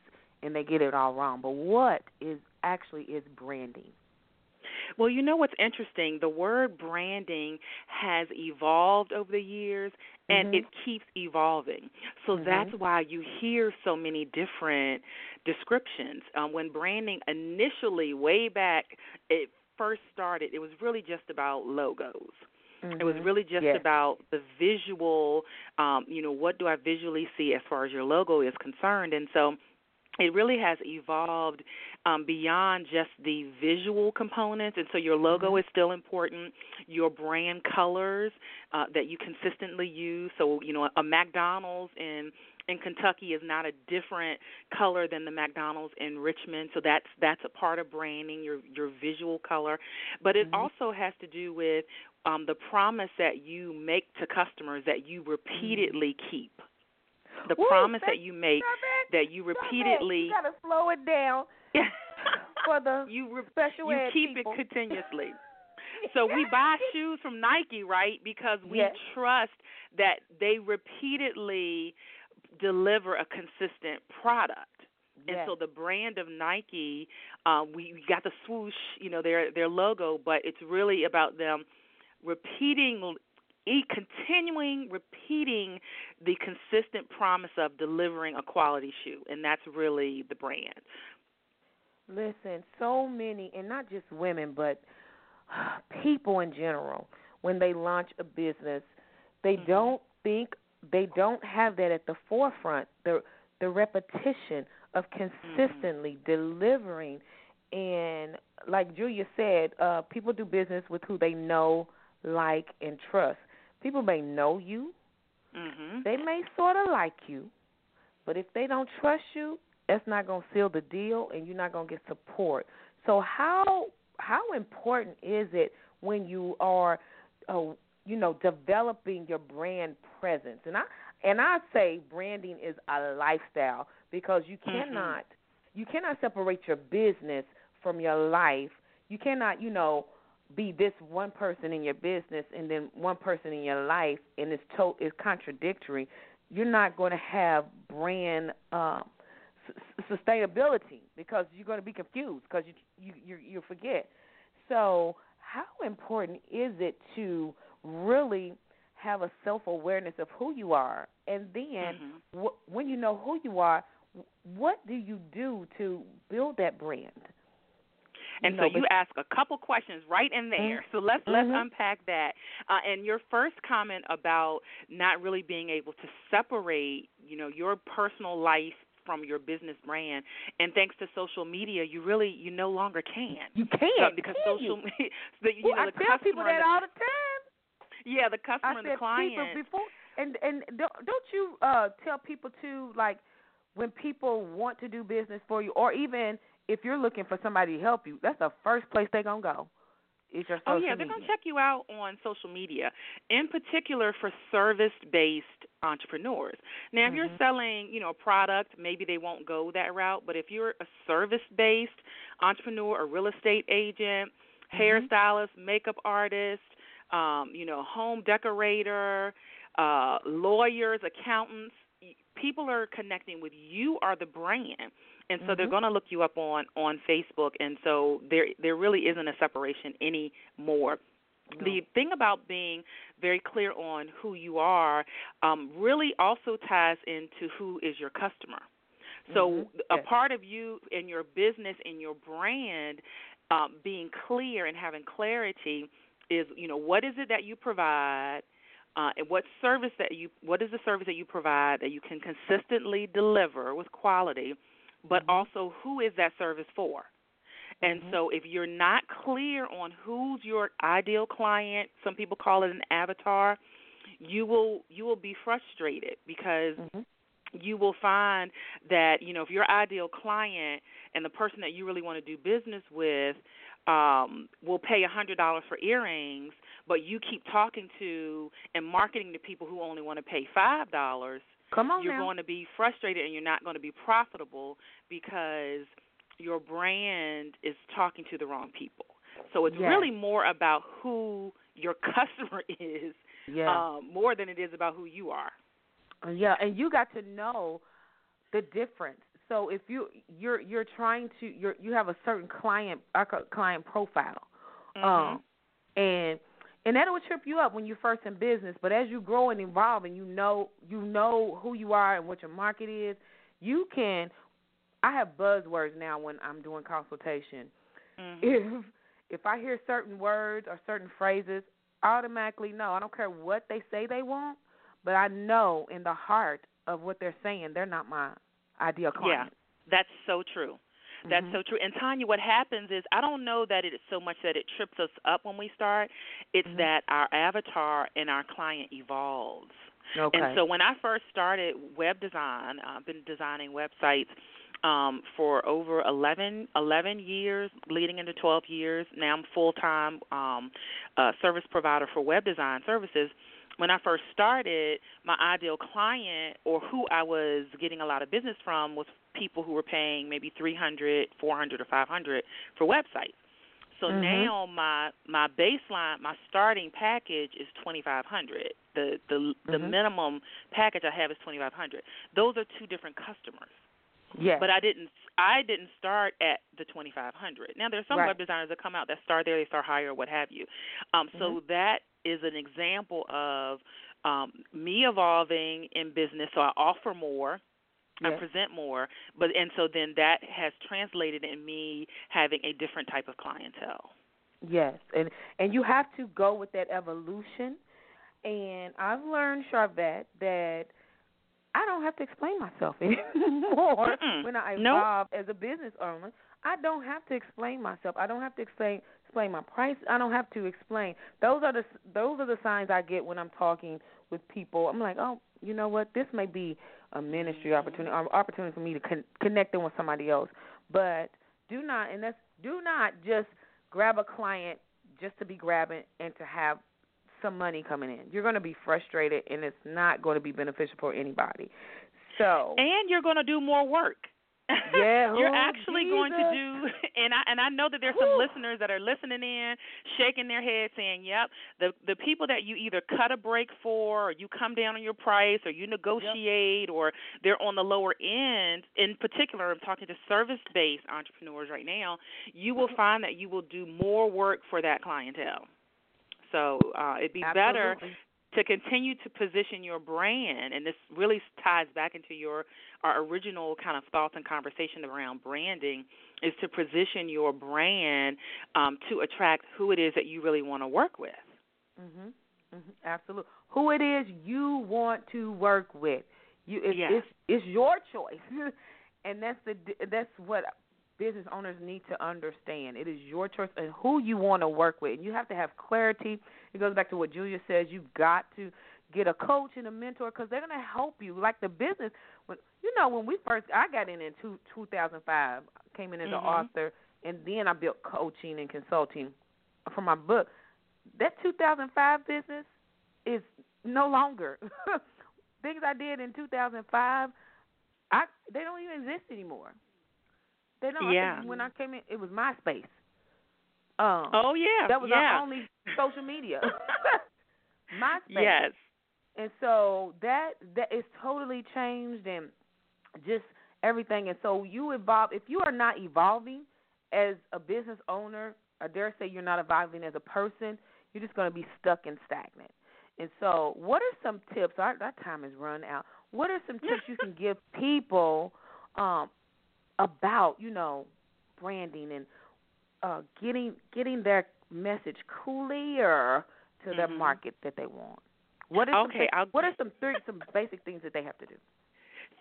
and they get it all wrong. But what is actually is branding? Well, you know what's interesting? The word branding has evolved over the years and Mhm. it keeps evolving. So Mhm. that's why you hear so many different descriptions. Um, when branding initially, way back, it first started, it was really just about logos. It was Mhm. really just Yes. about the visual, um, you know, what do I visually see as far as your logo is concerned. And so it really has evolved um, beyond just the visual components. And so your logo Mhm. is still important, your brand colors uh, that you consistently use. So, you know, a McDonald's in in Kentucky is not a different color than the McDonald's in Richmond. So that's that's a part of branding, your your visual color. But it Mhm. also has to do with um, the promise that you make to customers that you repeatedly keep. The Woo, promise that you make that you repeatedly You gotta slow it down for the you re- special you keep people. it continuously. So we buy shoes from Nike, right? Because we Yes. trust that they repeatedly deliver a consistent product. Yes. And so the brand of Nike, um, we we got the swoosh, you know, their their logo, but it's really about them repeating e- continuing repeating the consistent promise of delivering a quality shoe and that's really the brand Listen, so many, and not just women, but people in general, when they launch a business, they Mhm. don't think they don't have that at the forefront. The the repetition of consistently delivering, and like Julia said, uh, people do business with who they know, like, and trust. People may know you, mhm they may sort of like you, but if they don't trust you, that's not going to seal the deal, and you're not going to get support. So how how important is it when you are, uh, you know, developing your brand presence? And I and I say branding is a lifestyle because you Mhm. cannot you cannot separate your business from your life. You cannot, you know, be this one person in your business and then one person in your life, and it's to it's contradictory. You're not going to have brand um, s- sustainability because you're going to be confused because you you you, you forget. So, how important is it to really have a self awareness of who you are, and then Mm-hmm. wh- when you know who you are, what do you do to build that brand? And know, so you ask a couple questions right in there. So let's let's Mhm. unpack that. Uh, and your first comment about not really being able to separate, you know, your personal life from your business brand. And thanks to social media, you really you no longer can. You can't because can social you? the, you Well, know I the tell customer people that the- all the time. yeah, the customer I and said the client. people before, and and don't don't you uh tell people to like when people want to do business for you, or even if you're looking for somebody to help you, that's the first place they're gonna go. Is your social Oh social yeah, they're gonna check you out on social media, in particular for service-based entrepreneurs. Now, if you're Mhm. selling, you know, a product, maybe they won't go that route. But if you're a service-based entrepreneur, a real estate agent, Mm-hmm. hairstylist, makeup artist, um, you know, home decorator, uh, lawyers, accountants, people are connecting with you are the brand and so they're Mhm. going to look you up on on Facebook and so there there really isn't a separation anymore the thing about being very clear on who you are um, really also ties into who is your customer. So Mhm. a Yes. part of you and your business and your brand um, being clear and having clarity is, you know, what is it that you provide, uh, and what service that you, what is the service that you provide that you can consistently deliver with quality, but mm-hmm. also who is that service for? And mm-hmm. so if you're not clear on who's your ideal client, some people call it an avatar, you will you will be frustrated because mm-hmm. you will find that, you know, if your ideal client and the person that you really want to do business with um will pay a hundred dollars for earrings, but you keep talking to and marketing to people who only want to pay five dollars, Come on you're now. going to be frustrated and you're not going to be profitable because your brand is talking to the wrong people. So it's Yes. really more about who your customer is Yeah. um, more than it is about who you are. Uh, Yeah, and you got to know the difference. So if you you're you're trying to you're you have a certain client uh, client profile, um, and and that will trip you up when you're first in business. But as you grow and evolve, and you know you know who you are and what your market is, you can. I have buzzwords now when I'm doing consultation. Mm-hmm. If if I hear certain words or certain phrases, automatically no. I don't care what they say they want, but I know in the heart of what they're saying they're not my ideal client. Yeah, that's so true. That's Mhm. so true. And Tanya, what happens is I don't know that it is so much that it trips us up when we start. It's Mhm. that our avatar and our client evolves. Okay. And so when I first started web design, I've been designing websites um, for over 11, 11 years, leading into 12 years. Now I'm full time um, uh, service provider for web design services. When I first started, my ideal client or who I was getting a lot of business from was people who were paying maybe 300, 400 or 500 for websites. So Mhm. now my my baseline, my starting package is twenty five hundred. The the the Mhm. minimum package I have is twenty five hundred. Those are two different customers. Yes. But I didn't I didn't start at the twenty five hundred. Now there's some Right. web designers that come out that start there, they start higher, what have you. Um, so Mm-hmm. that is an example of um, me evolving in business. So I offer more, I present more, but and so then that has translated in me having a different type of clientele. Yes, and and you have to go with that evolution. And I've learned, Sharvette, that I don't have to explain myself anymore Mm-mm. when I Nope. evolve as a business owner. I don't have to explain myself. I don't have to explain explain my price. I don't have to explain. Those are the those are the signs I get when I'm talking with people. I'm like, oh, you know what? This may be a ministry opportunity, or opportunity for me to con- connect them with somebody else. But do not, and that's do not just grab a client just to be grabbing and to have some money coming in. You're going to be frustrated, and it's not going to be beneficial for anybody. So And you're going to do more work. Yeah, you're oh, actually going to do and I and I know that there's some listeners that are listening in, shaking their head saying, "Yep, the the people that you either cut a break for or you come down on your price or you negotiate or they're on the lower end, in particular I'm talking to service-based entrepreneurs right now, you will Mm-hmm. find that you will do more work for that clientele. So, uh it'd be better Absolutely. To continue to position your brand and this really ties back into your our original kind of thoughts and conversation around branding is to position your brand um, to attract who it is that you really want to work with Mhm. Mm-hmm. Absolutely. Who it is you want to work with. You it's Yes. it's, it's your choice. and that's the that's what business owners need to understand. It is your choice and who you want to work with. And you have to have clarity. It goes back to what Julia says. You've got to get a coach and a mentor because they're going to help you. Like the business, when you know when we first I got in in two, 2005, came in as an Mhm. author, and then I built coaching and consulting for my book. That 2005 business is no longer. Things I did in 2005, I they don't even exist anymore. They don't. I Yeah. think when I came in, it was MySpace. Um, oh yeah that was yeah our only social media. MySpace. yes And so that that is totally changed and just everything. And so you evolve. If you are not evolving as a business owner, I dare say you're not evolving as a person, you're just going to be stuck and stagnant. And so, what are some tips? Our, our time has run out. What are some tips you can give people um, about, you know, branding and uh, getting getting their message clear to the Mhm. market that they want? What are some Okay, I'll- what are some three some basic things that they have to do?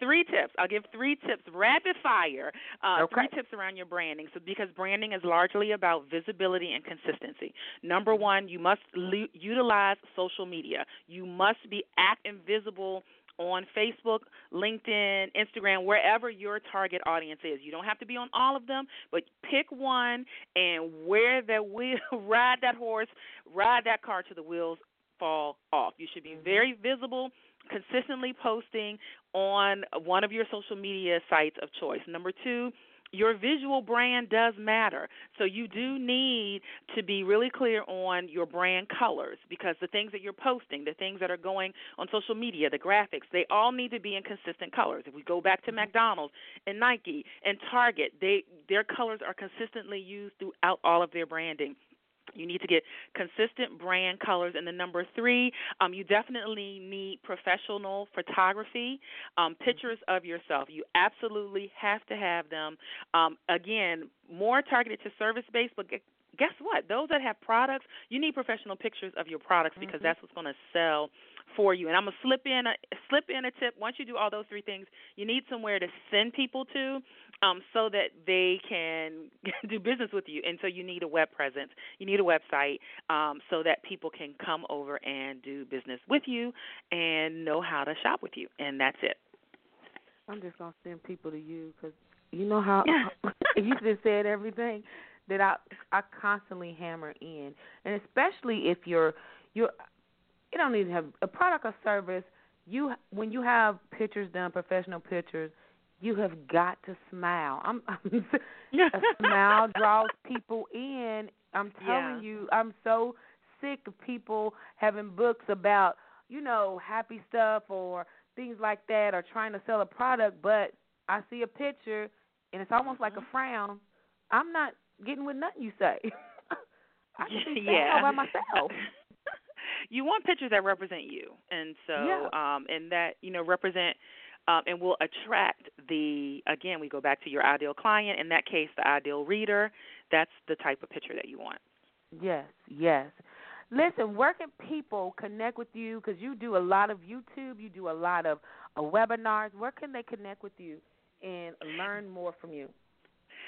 three tips. I'll give three tips rapid fire. Uh, Okay. Three tips around your branding. So because branding is largely about visibility and consistency. Number one, you must utilize social media. You must be active and visible on Facebook, LinkedIn, Instagram, wherever your target audience is. You don't have to be on all of them, but pick one and wear that wheel, ride that horse, ride that car to the wheels fall off. You should be mm-hmm. very visible, consistently posting on one of your social media sites of choice. Number two, your visual brand does matter. So you do need to be really clear on your brand colors because the things that you're posting, the things that are going on social media, the graphics, they all need to be in consistent colors. If we go back to mm-hmm. McDonald's and Nike and Target, they their colors are consistently used throughout all of their branding. You need to get consistent brand colors. And then number three, um, you definitely need professional photography, um, pictures of yourself. You absolutely have to have them. Um, again, more targeted to service based, but guess what? Those that have products, you need professional pictures of your products because that's what's going to sell for you. And I'm gonna slip in a slip in a tip. Once you do all those three things, you need somewhere to send people to, um, so that they can do business with you. And so you need a web presence. You need a website, um, so that people can come over and do business with you and know how to shop with you. And that's it. I'm just gonna send people to you because you know how Yeah. you just said everything that I I constantly hammer in, and especially if you're you're you don't need to have a product or service. You when you have pictures done, professional pictures, you have got to smile. I'm, I'm a smile draws people in. I'm telling Yeah. you, I'm so sick of people having books about you know happy stuff or things like that or trying to sell a product, but I see a picture and it's almost like a mm-hmm. frown. I'm not getting with nothing you say. I can be Yeah. all by myself. you want pictures that represent you, and so Yeah. um, and that you know represent um, and will attract the again we go back to your ideal client in that case the ideal reader. That's the type of picture that you want. Yes, yes. Listen, where can people connect with you? Because you do a lot of YouTube, you do a lot of uh, webinars. Where can they connect with you and learn more from you?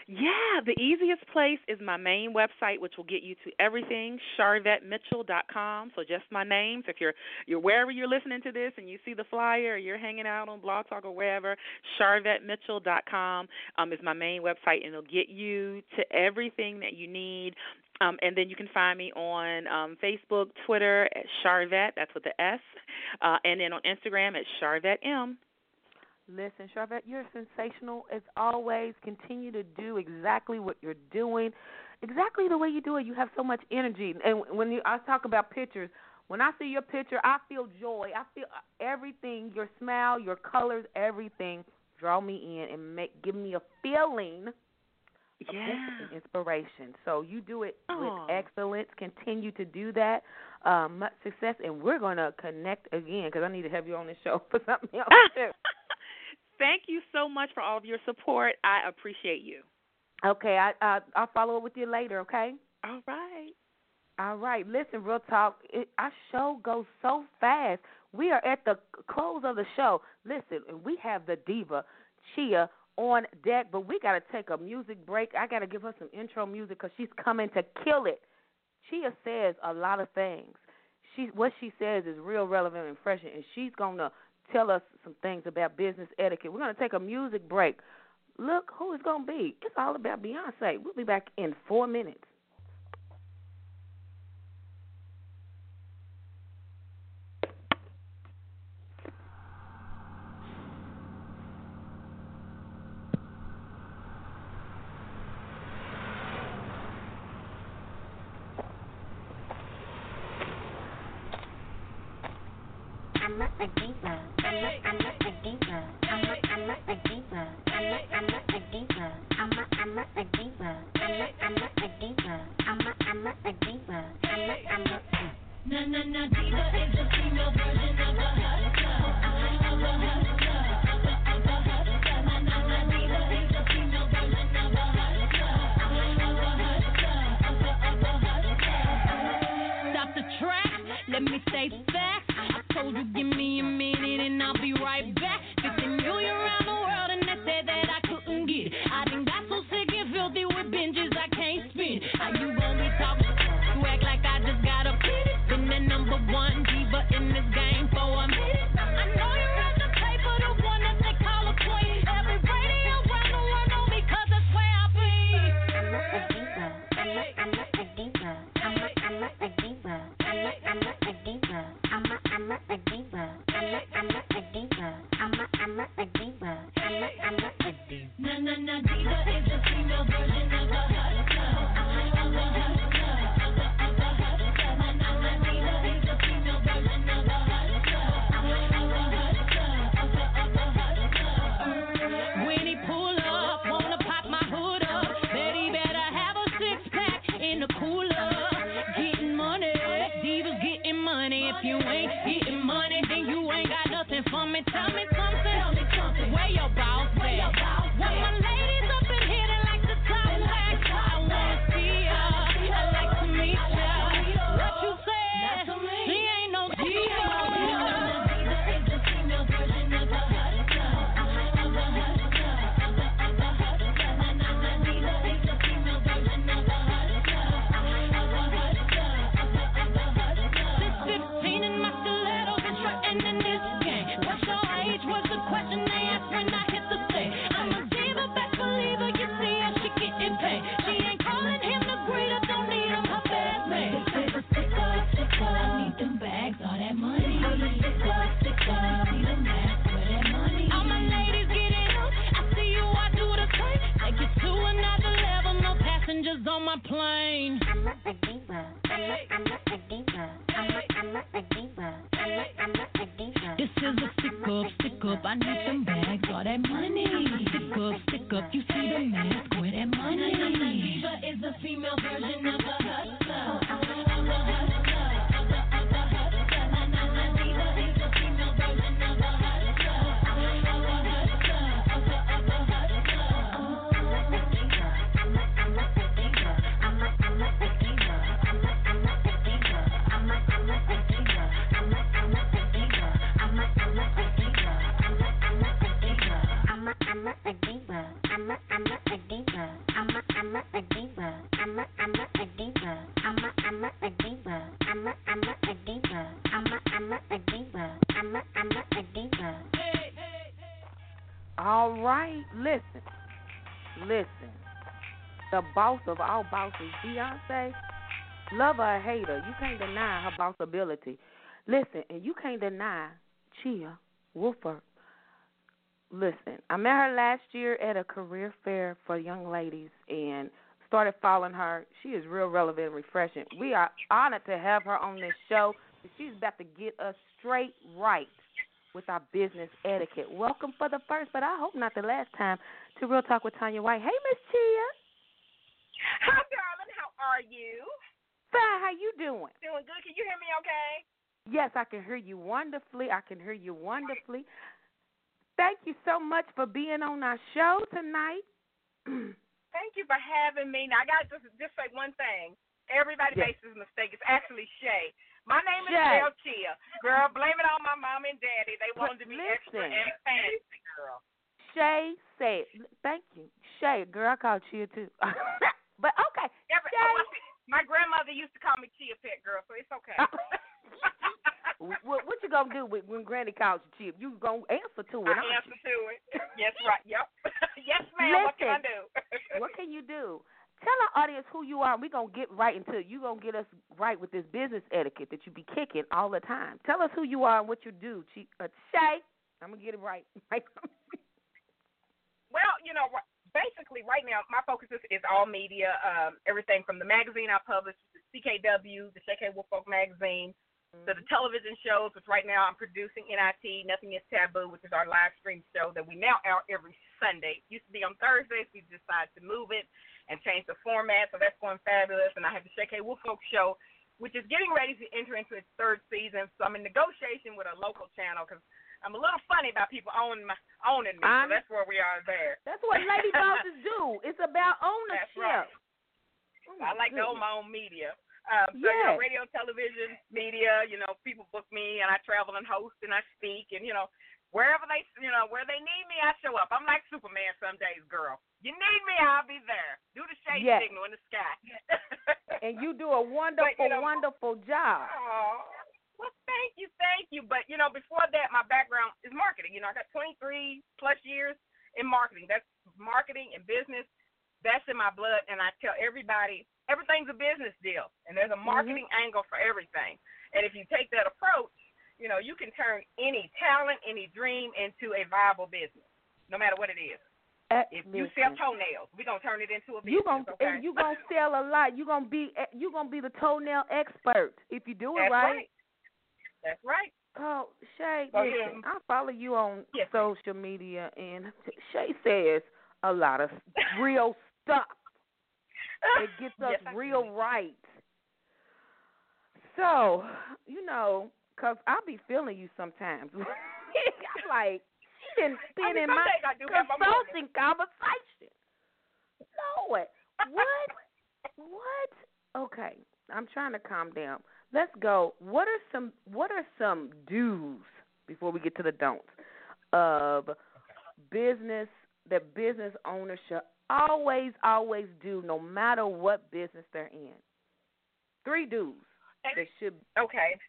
Yeah, the easiest place is my main website, which will get you to everything, sharvettemitchell.com. So just my name. So if you're you're wherever you're listening to this and you see the flyer, or you're hanging out on Blog Talk or wherever, sharvettemitchell.com um, is my main website, and it'll get you to everything that you need. Um, and then you can find me on um, Facebook, Twitter at Sharvette, that's with the S, uh, and then on Instagram at Sharvette M. Listen, Sharvette, you're sensational as always. Continue to do exactly what you're doing, exactly the way you do it. You have so much energy, and when you, I talk about pictures, when I see your picture, I feel joy. I feel uh, everything. Your smile, your colors, everything draw me in and make give me a feeling yeah. inspiration. So you do it Aww. with excellence. Continue to do that. Um, much success, and we're going to connect again because I need to have you on the show for something else too. thank you so much for all of your support. I appreciate you. Okay, I, I I'll follow up with you later. Okay. All right. All right. Listen, real talk. It, our show goes so fast. We are at the close of the show. Listen, we have the diva Chia on deck, but we got to take a music break. I got to give her some intro music because she's coming to kill it. Chia says a lot of things. She what she says is real relevant and fresh, and she's gonna tell us some things about business etiquette. We're going to take a music break. Look who it's going to be. It's all about Beyonce. We'll be back in four minutes. boss of all bosses, Beyonce, love her or hate her, you can't deny her boss ability. Listen, and you can't deny Chia Woolfolk. Listen, I met her last year at a career fair for young ladies and started following her. She is real relevant and refreshing. We are honored to have her on this show. She's about to get us straight right with our business etiquette. Welcome for the first, but I hope not the last time, to Real Talk with Tanya White. Hey, Miss Chia. Hi, darling. How are you? Fine. How you doing? Doing good. Can you hear me okay? Yes, I can hear you wonderfully. I can hear you wonderfully. Thank you so much for being on our show tonight. Thank you for having me. Now, I got to just, just say one thing. Everybody Yes. makes this mistake. It's actually Shay. My name is Shay. Shell Chia. Girl, blame it on my mom and daddy. They But wanted to be extra and fancy, girl. Shay said, "Thank you, Shay." Girl, I called Chia too. but okay, Every, oh, my grandmother used to call me Chia Pet, girl, so it's okay. what, what you gonna do with, when Granny calls you Chia? You gonna answer to it? I answer to it. Yes, right. Yep. yes, ma'am. What can I Listen. do? What can you do? Tell our audience who you are. We're gonna get right into it. You gonna get us right with this business etiquette that you be kicking all the time. Tell us who you are and what you do, Chi- uh, Shay. I'm gonna get it right. Well, you know, basically, right now, my focus is, is all media. Um, everything from the magazine I publish, the CKW, the Chea K. Woolfolk magazine, to the television shows, which right now I'm producing NIT, Nothing is Taboo, which is our live stream show that we now air every Sunday. It used to be on Thursdays. We decided to move it and change the format, so that's going fabulous. And I have the Chea K. Woolfolk show, which is getting ready to enter into its third season. So I'm in negotiation with a local channel because I'm a little funny about people owning my owning me. I'm- so that's where we are there. That's what lady bosses do. It's about ownership. That's right. Oh, I like to own my own media. Um, so, you know, radio, television, media, you know, people book me and I travel and host and I speak and, you know, wherever they, you know, where they need me, I show up. I'm like Superman some days, girl. You need me, I'll be there. Do the shade Yes. signal in the sky. And you do a wonderful, know- wonderful job. Oh, well, thank you, thank you. But you know, before that, my background is marketing. You know, I got 23 plus years in marketing. That's marketing and business. That's in my blood, and I tell everybody everything's a business deal, and there's a mm-hmm. marketing angle for everything. And if you take that approach, you know, you can turn any talent, any dream into a viable business, no matter what it is. If you sell toenails, we're gonna turn it into a business. You gonna okay? and you gonna sell a lot. You gonna be you gonna be the toenail expert if you do it That's right. right. That's right. Oh, Shay, oh, So, listen, yeah. I follow you on Yes. social media, and Shay says a lot of real stuff. It gets us Yes, real right. So, you know, cause I be feeling you sometimes. I'm like, she didn't I spin mean, in my days I do have my moments. consulting conversation. Lord, what? what? Okay, I'm trying to calm down. Let's go. What are some What are some do's before we get to the don'ts of business that business owners should always, always do, no matter what business they're in? Three do's that should. Okay.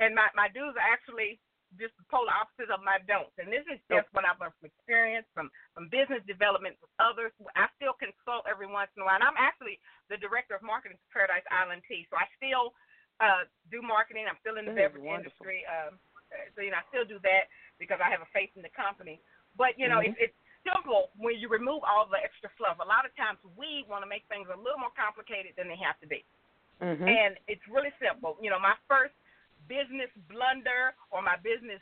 And my my do's are actually just the polar opposites of my don'ts. And this is oh. just what I've learned from experience, from from business development with others. I still consult every once in a while. And I'm actually the director of marketing for Paradise Island Tea. So I still uh do marketing. I'm still in the That beverage industry. Um so you know, I still do that because I have a faith in the company. But you know, Mhm. it's it's simple when you remove all the extra fluff. A lot of times we want to make things a little more complicated than they have to be Mm-hmm. and it's really simple. You know, my first business blunder or my business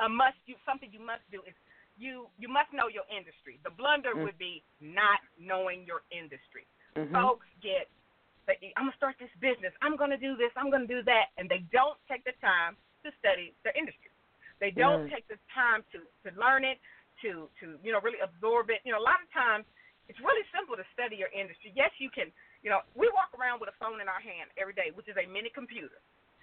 a must you something you must do is you you must know your industry. The blunder Mm. would be not knowing your industry. Mhm. Folks get they, I'm gonna start this business. I'm gonna do this. I'm gonna do that, and they don't take the time to study their industry. They don't Mm. take the time to to learn it, to to you know really absorb it. You know, a lot of times it's really simple to study your industry. Yes, you can. You know, we walk around with a phone in our hand every day, which is a mini computer.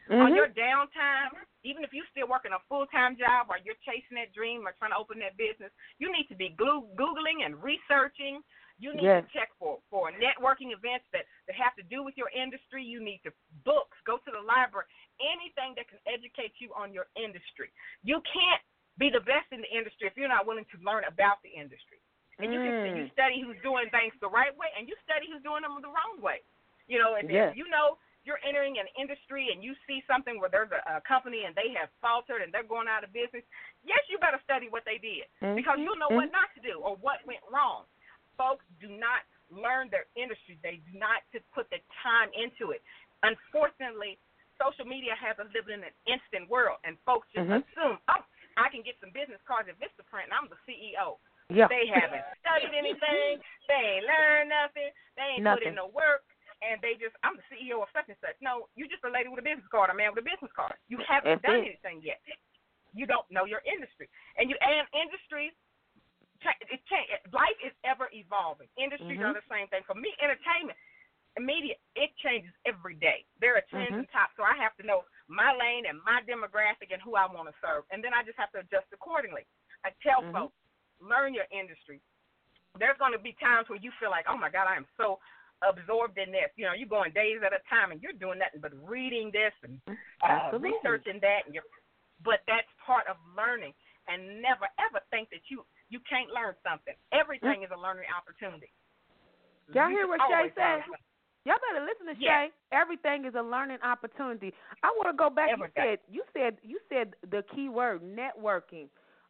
On Mhm. your downtime, even if you're still working a full time job or you're chasing that dream or trying to open that business, you need to be googling and researching. You need Yes. to check for for networking events that that have to do with your industry. You need to books, go to the library, anything that can educate you on your industry. You can't be the best in the industry if you're not willing to learn about the industry. And you can you Mm. study who's doing things the right way, and you study who's doing them the wrong way. You know, if, Yes. if you know you're entering an industry and you see something where there's a, a company and they have faltered and they're going out of business, yes, you better study what they did because Mhm, you'll know what not to do or what went wrong. Folks do not learn their industry. They do not put the time into it. Unfortunately, social media has us living in an instant world, and folks just Mhm. assume, oh, I can get some business cards at Vistaprint, and I'm the CEO. Yeah. They haven't studied anything. They ain't learned nothing. They ain't put in no work. And they just, I'm the CEO of such and such. No, you're just a lady with a business card, a man with a business card. You haven't That's done it. anything yet. You don't know your industry. And you and industries, it change. Life is ever evolving. Industries Mhm. are the same thing. For me, entertainment, media, it changes every day. There are trends Mhm. and tops, so I have to know my lane and my demographic and who I want to serve, and then I just have to adjust accordingly. I tell Mhm. folks, learn your industry. There's going to be times where you feel like, oh my God, I am so absorbed in this. You know, you're going days at a time and you're doing nothing but reading this and uh, Absolutely. researching that, and you're, but that's part of learning. And never ever think that you you can't learn something. Everything is a learning opportunity. Y'all hear what Shay said? Y'all better listen to Yes. Shay. Everything is a learning opportunity. I want to go back. You said you said you said the key word networking.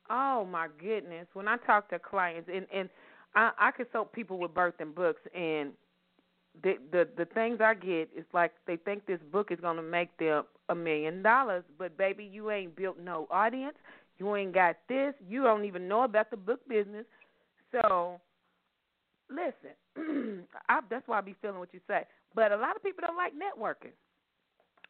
Oh my goodness! When I talk to clients and and I, I consult people with birthing books and the the the things I get is like they think this book is gonna make them a million dollars, but baby, you ain't built no audience. You ain't got this. You don't even know about the book business. So listen, I, that's why I be feeling what you say. But a lot of people don't like networking.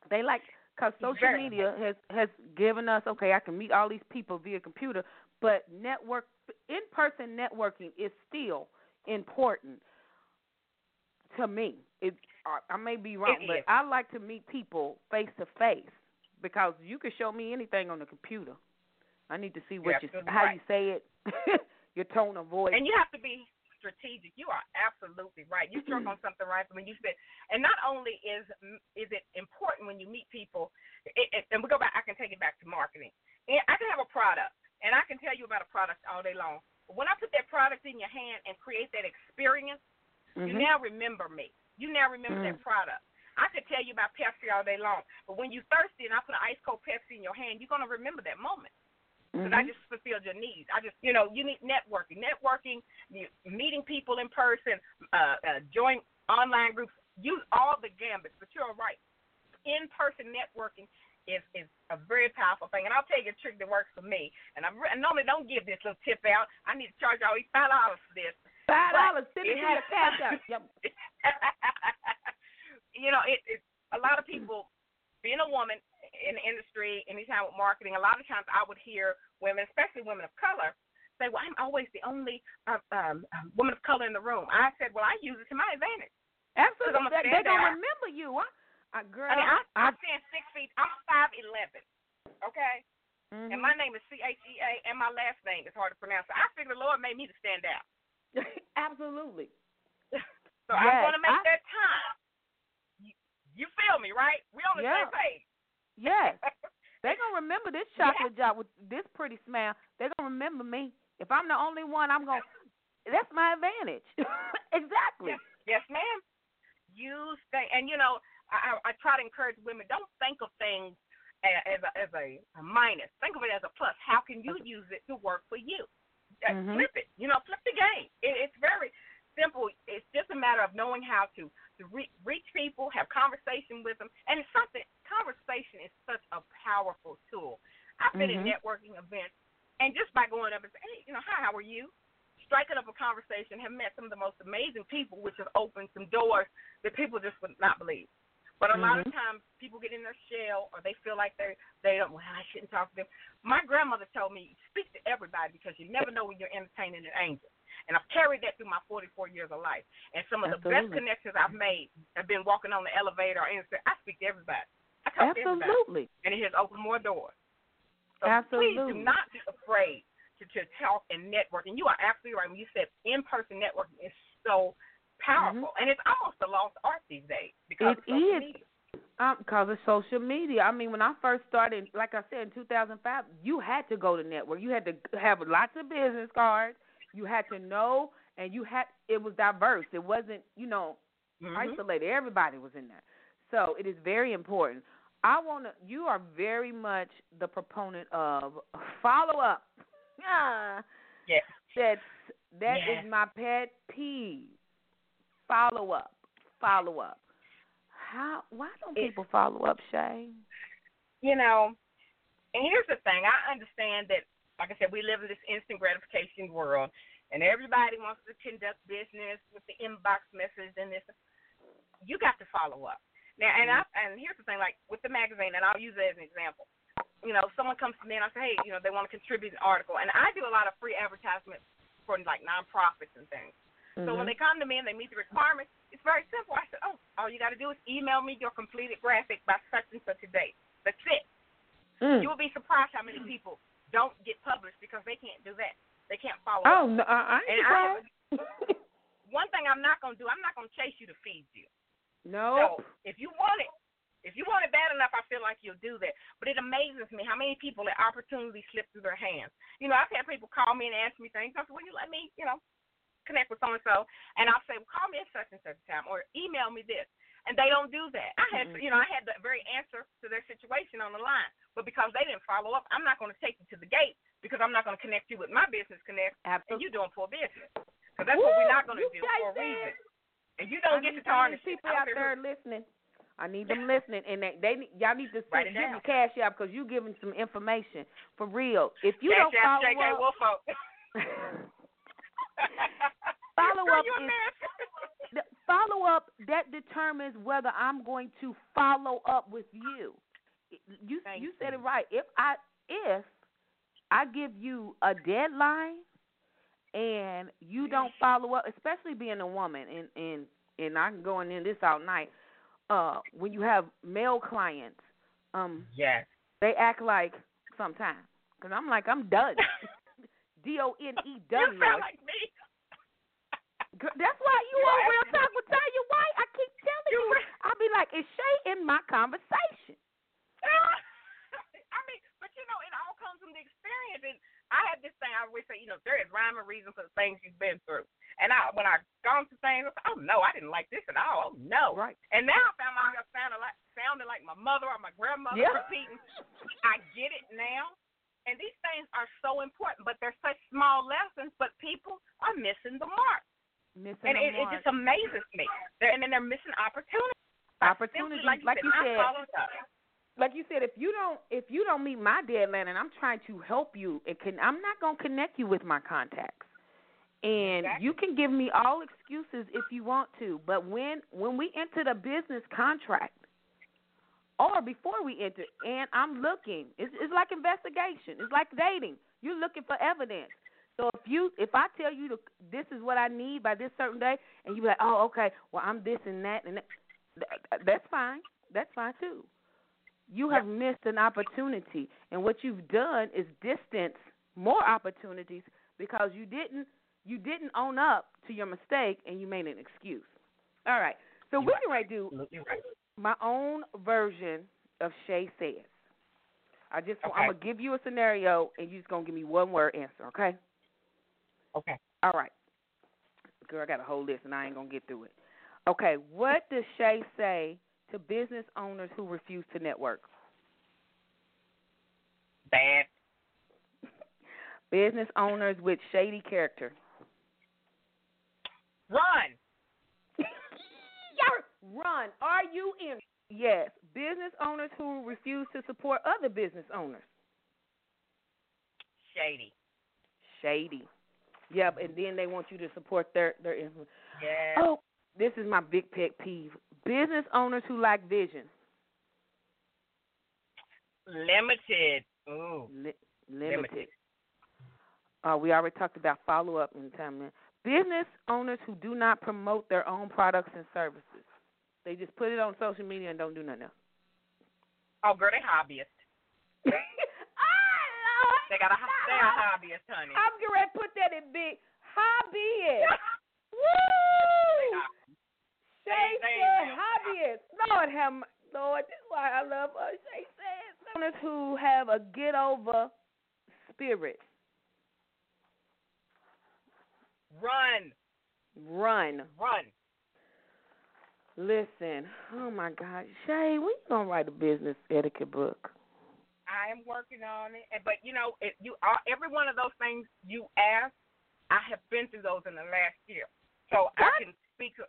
They like because social media has has given us okay, I can meet all these people via computer, but network in person networking is still important to me. It I, I may be wrong, It but is. I like to meet people face to face because you can show me anything on the computer. I need to see what you You're absolutely how right. you say it, your tone of voice. And you have to be strategic. You are absolutely right. You struck on something right when you said, and not only is is it important when you meet people, it, it, and we go back. I can take it back to marketing. And I can have a product, and I can tell you about a product all day long. But when I put that product in your hand and create that experience, you Mhm. now remember me. You now remember that product. I could tell you about Pepsi all day long, but when you're thirsty and I put an ice cold Pepsi in your hand, you're gonna remember that moment because I Mhm. just fulfilled your needs. I just, you know, you need networking, networking, you, meeting people in person, uh, uh, join online groups, use all the gambits. But you're right, in-person networking is is a very powerful thing. And I'll tell you a trick that works for me. And I'm, I normally don't give this little tip out. I need to charge all five dollars for this. Five dollars, send it to your cash app. Yep. you know, it, it a lot of people being a woman in the industry, anytime with marketing, a lot of times I would hear women, especially women of color, say, "Well, I'm always the only uh, um, um, woman of color in the room." I said, "Well, I use it to my advantage." Absolutely, I'm they, they gonna standout. remember you, huh? Uh, girl, I mean, I, I, I'm saying six feet. I'm five eleven. Okay. mhm. And my name is C H E A, and my last name is hard to pronounce. So I figured the Lord made me to stand out. absolutely. So I'm going to make I- that time. You, you feel me, right? We on the Yeah. same page. Yes, They're gonna remember this chocolate job with this pretty smile. They're gonna remember me. If I'm the only one, I'm gonna. That's my advantage. exactly. Yes, yes, ma'am. Use thing, and you know, I, I try to encourage women. Don't think of things as a, as a, a minus. Think of it as a plus. How can you use it to work for you? Uh, Mhm. Flip it. You know, flip the game. It, it's very simple. It's just a matter of knowing how to to re- reach people, have conversation with them, and it's something. Conversation is such a powerful tool. I've been Mhm. in networking events, and just by going up and saying, "Hey, you know, hi, how are you?" striking up a conversation, have met some of the most amazing people, which has opened some doors that people just would not believe. But a lot of Mhm. times people get in their shell or they feel like they they don't well, I shouldn't talk to them. My grandmother told me, speak to everybody because you never know when you're entertaining an angel. And I've carried that through my 44 years of life. And some of the best connections I've made have been walking on the elevator or anything. I speak to everybody. I talk to everybody. Absolutely. And it has opened more doors. So Absolutely. please do not be afraid to, to talk and network. And you are absolutely right when you said in-person networking is so powerful, and it's almost a lost art these days because Mm-hmm. It is. media. Um, because of social media. I mean, when I first started, like I said in 2005, you had to go to network. You had to have lots of business cards. You had to know, and you had it was diverse. It wasn't, you know, Mhm. isolated. Everybody was in there. So it is very important. I want to. You are very much the proponent of follow up. Yeah, Yes. that's that is Yes. my pet peeve. Follow up, follow up. How? Why don't It- people follow up, Shay? you know, and here's the thing. I understand that, like I said, we live in this instant gratification world, and everybody wants to conduct business with the inbox message and this. You got to follow up now. And I and here's the thing, like with the magazine, and I'll use it as an example. You know, someone comes to me and I say, hey, you know, they want to contribute an article, and I do a lot of free advertisements for like nonprofits and things. So when Mhm. they come to me and they meet the requirements, it's very simple. I said, oh, all you got to do is email me your completed graphic by such and such a date. That's it. Mm. You will be surprised how many people don't get published because they can't do that. They can't follow Oh, up. no, I I And ain't I one thing I'm not gonna do, I'm not gonna chase you to feed you. Nope. So if you want it, if you want it bad enough, I feel like you'll do that. But it amazes me how many people let opportunities slip through their hands. You know, I've had people call me and ask me things. I said, "Will you let me, you know, connect with so and so?" And I'll say, well, "Call me at such and such a time," or email me this. And they don't do that. I had, you know, I had the very answer to their situation on the line. But because they didn't follow up, I'm not going to take you to the gate because I'm not going to connect you with my business connect, Absolutely. and you doing poor business. Because that's what we're not going to do for a reason. And you don't I get to need- I need tarnish people out there who- listening. I need them listening, and they, they y'all need to Write send, it give me cash out because you giving some information for real. If you Cash don't follow JK up, Follow up is- follow up that determines whether I'm going to follow up with you. You Thank you said you. it right. If I if I give you a deadline and you don't follow up, especially being a woman, and and and I'm going in this all night. Uh, when you have male clients, um, Yes. they act like sometimes because I'm like I'm done. D O N E done. You sound like me. That's why you on Real Talk with Tanya White. I keep telling You. I'll be like, is Shay in my conversation? I mean, but you know, it all comes from the experience. And I have this thing I always say, you know, there is rhyme and reason for the things you've been through. And I, when I've gone through things, I oh no, I didn't like this at all. Oh no. Right. And now I found myself sounding like sounding like my mother or my grandmother Yeah. repeating. I get it now. And these things are so important, but they're such small lessons. But people are missing the mark, Missing and it, it just amazes me. They're, and then they're missing opportunities. Opportunities, like you like said, you said. like you said, if you don't if you don't meet my deadline and I'm trying to help you, it can I'm not gonna connect you with my contacts. And Exactly. you can give me all excuses if you want to, but when when we enter the business contract or before we enter, and I'm looking, it's it's like investigation. It's like dating. You're looking for evidence. So if you if I tell you to this is what I need by this certain day, and you be like, oh okay, well I'm this and that and that, th- that's fine. That's fine too. You have missed an opportunity, and what you've done is distance more opportunities because you didn't you didn't own up to your mistake and you made an excuse. All right, so we can right do right. my own version of Shay says. I just Okay. I'm gonna give you a scenario and you're just gonna give me one word answer, okay? Okay. All right. Girl, I got a whole list and I ain't gonna get through it. Okay, what does Shay say to business owners who refuse to network? Bad. Business owners with shady character. Run. Run. Are you in? Yes. Business owners who refuse to support other business owners. Shady. Shady. Yep, and then they want you to support their their influence. Yes. Oh, this is my big pet peeve. Business owners who lack vision. Limited. Ooh. Li- limited. Limited. Uh, we already talked about follow up in time. man. Business owners who do not promote their own products and services. They just put it on social media and don't do nothing else. Oh, girl, they hobbyists. They got a they are hobbyists, honey. I'm to put that in big hobbyist. Woo! Shay said hobbyist. Lord have Lord, that's why I love her. Shay said owners who have a get over spirit. Run. Run. Run. Listen, oh my God, Shay, when you gonna write a business etiquette book? I am working on it, but you know, if you all, every one of those things you ask, I have been through those in the last year, so I can speak.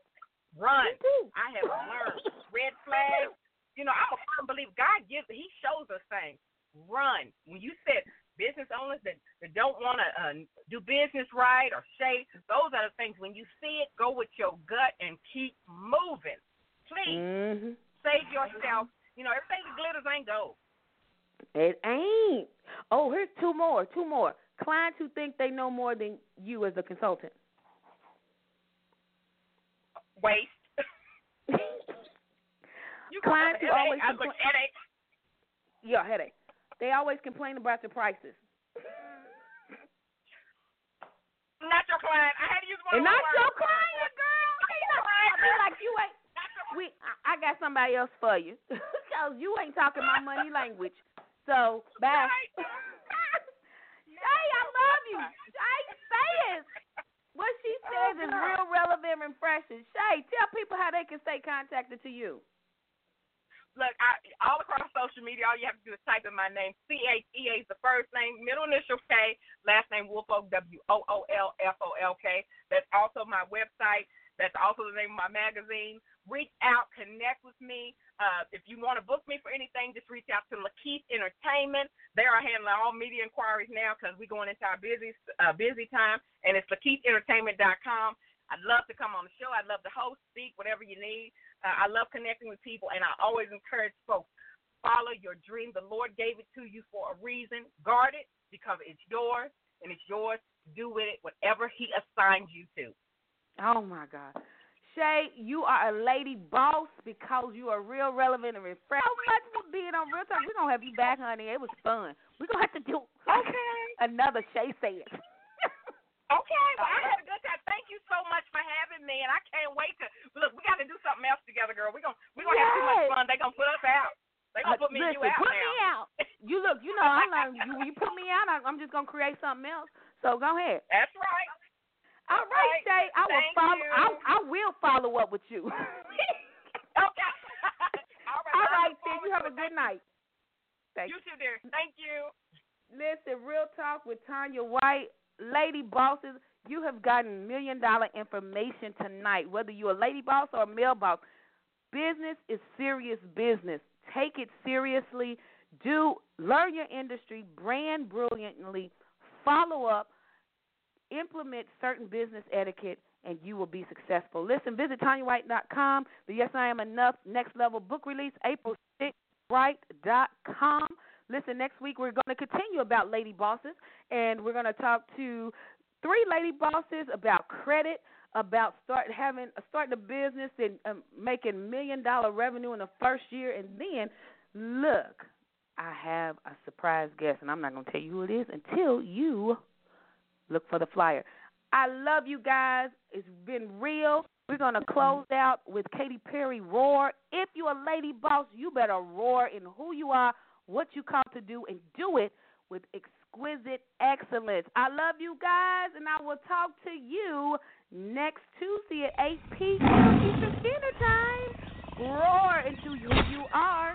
Run. I have learned red flags. You know, I'm a firm believer. God gives. He shows us things. Run. When you said business owners that, that don't want to uh, do business right or say, those are the things. When you see it, go with your gut and keep moving. Please Mm-hmm. save yourself. You know, everything that glitters ain't gold. It ain't. Oh, here's two more. Two more. Clients who think they know more than you as a consultant. Waste. you Clients who always headache. I look complain- headache. Yeah, headache. They always complain about the prices. Not your client. I had to use one And of not your words. client, girl. Ain't no- I mean, like you ain't. We, I, I got somebody else for you, cause you ain't talking my money language. So bye. Shay, I love you. Shay, say it. What she says is real relevant and refreshing. Shay, tell people how they can stay contacted to you. Look, I, all across social media, all you have to do is type in my name. C H E A is the first name, middle initial K, last name Woolfolk W O O L F O L K. That's also my website. That's also the name of my magazine. Reach out, connect with me. Uh, if you want to book me for anything, just reach out to Lakeith Entertainment. They are handling all media inquiries now because we're going into our busy uh, busy time, and it's LakeithEntertainment.com. I'd love to come on the show. I'd love to host, speak, whatever you need. Uh, I love connecting with people, and I always encourage folks follow your dream. The Lord gave it to you for a reason. Guard it because it's yours, and it's yours do with it whatever He assigned you to. Oh my God. Shay, you are a lady boss because you are real relevant and refreshing. So much for being on Real Talk. We're going to have you back, honey. It was fun. We're going to have to do Okay. another Shay Says. Okay, well, I had a good time. Thank you so much for having me, and I can't wait to look. We got to do something else together, girl. We're gonna we're gonna have too much fun. They're gonna put us out. They're gonna put me Listen, you out put now. me out. You look, you know, I learned you, you put me out, I'm just going to create something else. So go ahead. That's right. All right. Shay. I will follow. you. I, I will follow up with you. Okay. All right. All right, then. You have a good night. Thank You too, dear. Thank you. Listen, Real Talk with Tanya White. Lady bosses, you have gotten million dollar information tonight. Whether you're a lady boss or a male boss, business is serious business. Take it seriously. Do learn your industry, brand brilliantly, follow up, implement certain business etiquette, and you will be successful. Listen, visit TanyaWhite.com. The Yes I Am Enough Next Level book release, April 6th, Bright.com. Listen, next week we're going to continue about lady bosses, and we're going to talk to three lady bosses about credit, about start having starting a business and um, making million dollar revenue in the first year, and then look, I have a surprise guest, and I'm not going to tell you who it is until you look for the flyer. I love you guys. It's been real. We're going to close out with Katy Perry Roar. If you're a lady boss, you better roar in who you are, what you come to do, and do it with exquisite excellence. I love you guys, and I will talk to you next Tuesday at 8 p.m. Eastern Standard Time. Roar into who you are.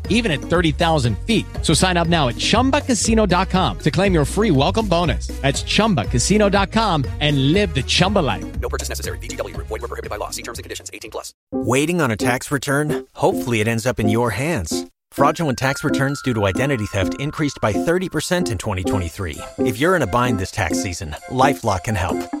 even at 30,000 feet. So sign up now at chumbacasino.com to claim your free welcome bonus. That's chumbacasino.com and live the Chumba life. No purchase necessary. Group. Void were prohibited by law. See terms and conditions. 18 plus. Waiting on a tax return? Hopefully, it ends up in your hands. Fraudulent tax returns due to identity theft increased by 30% in 2023. If you're in a bind this tax season, LifeLock can help.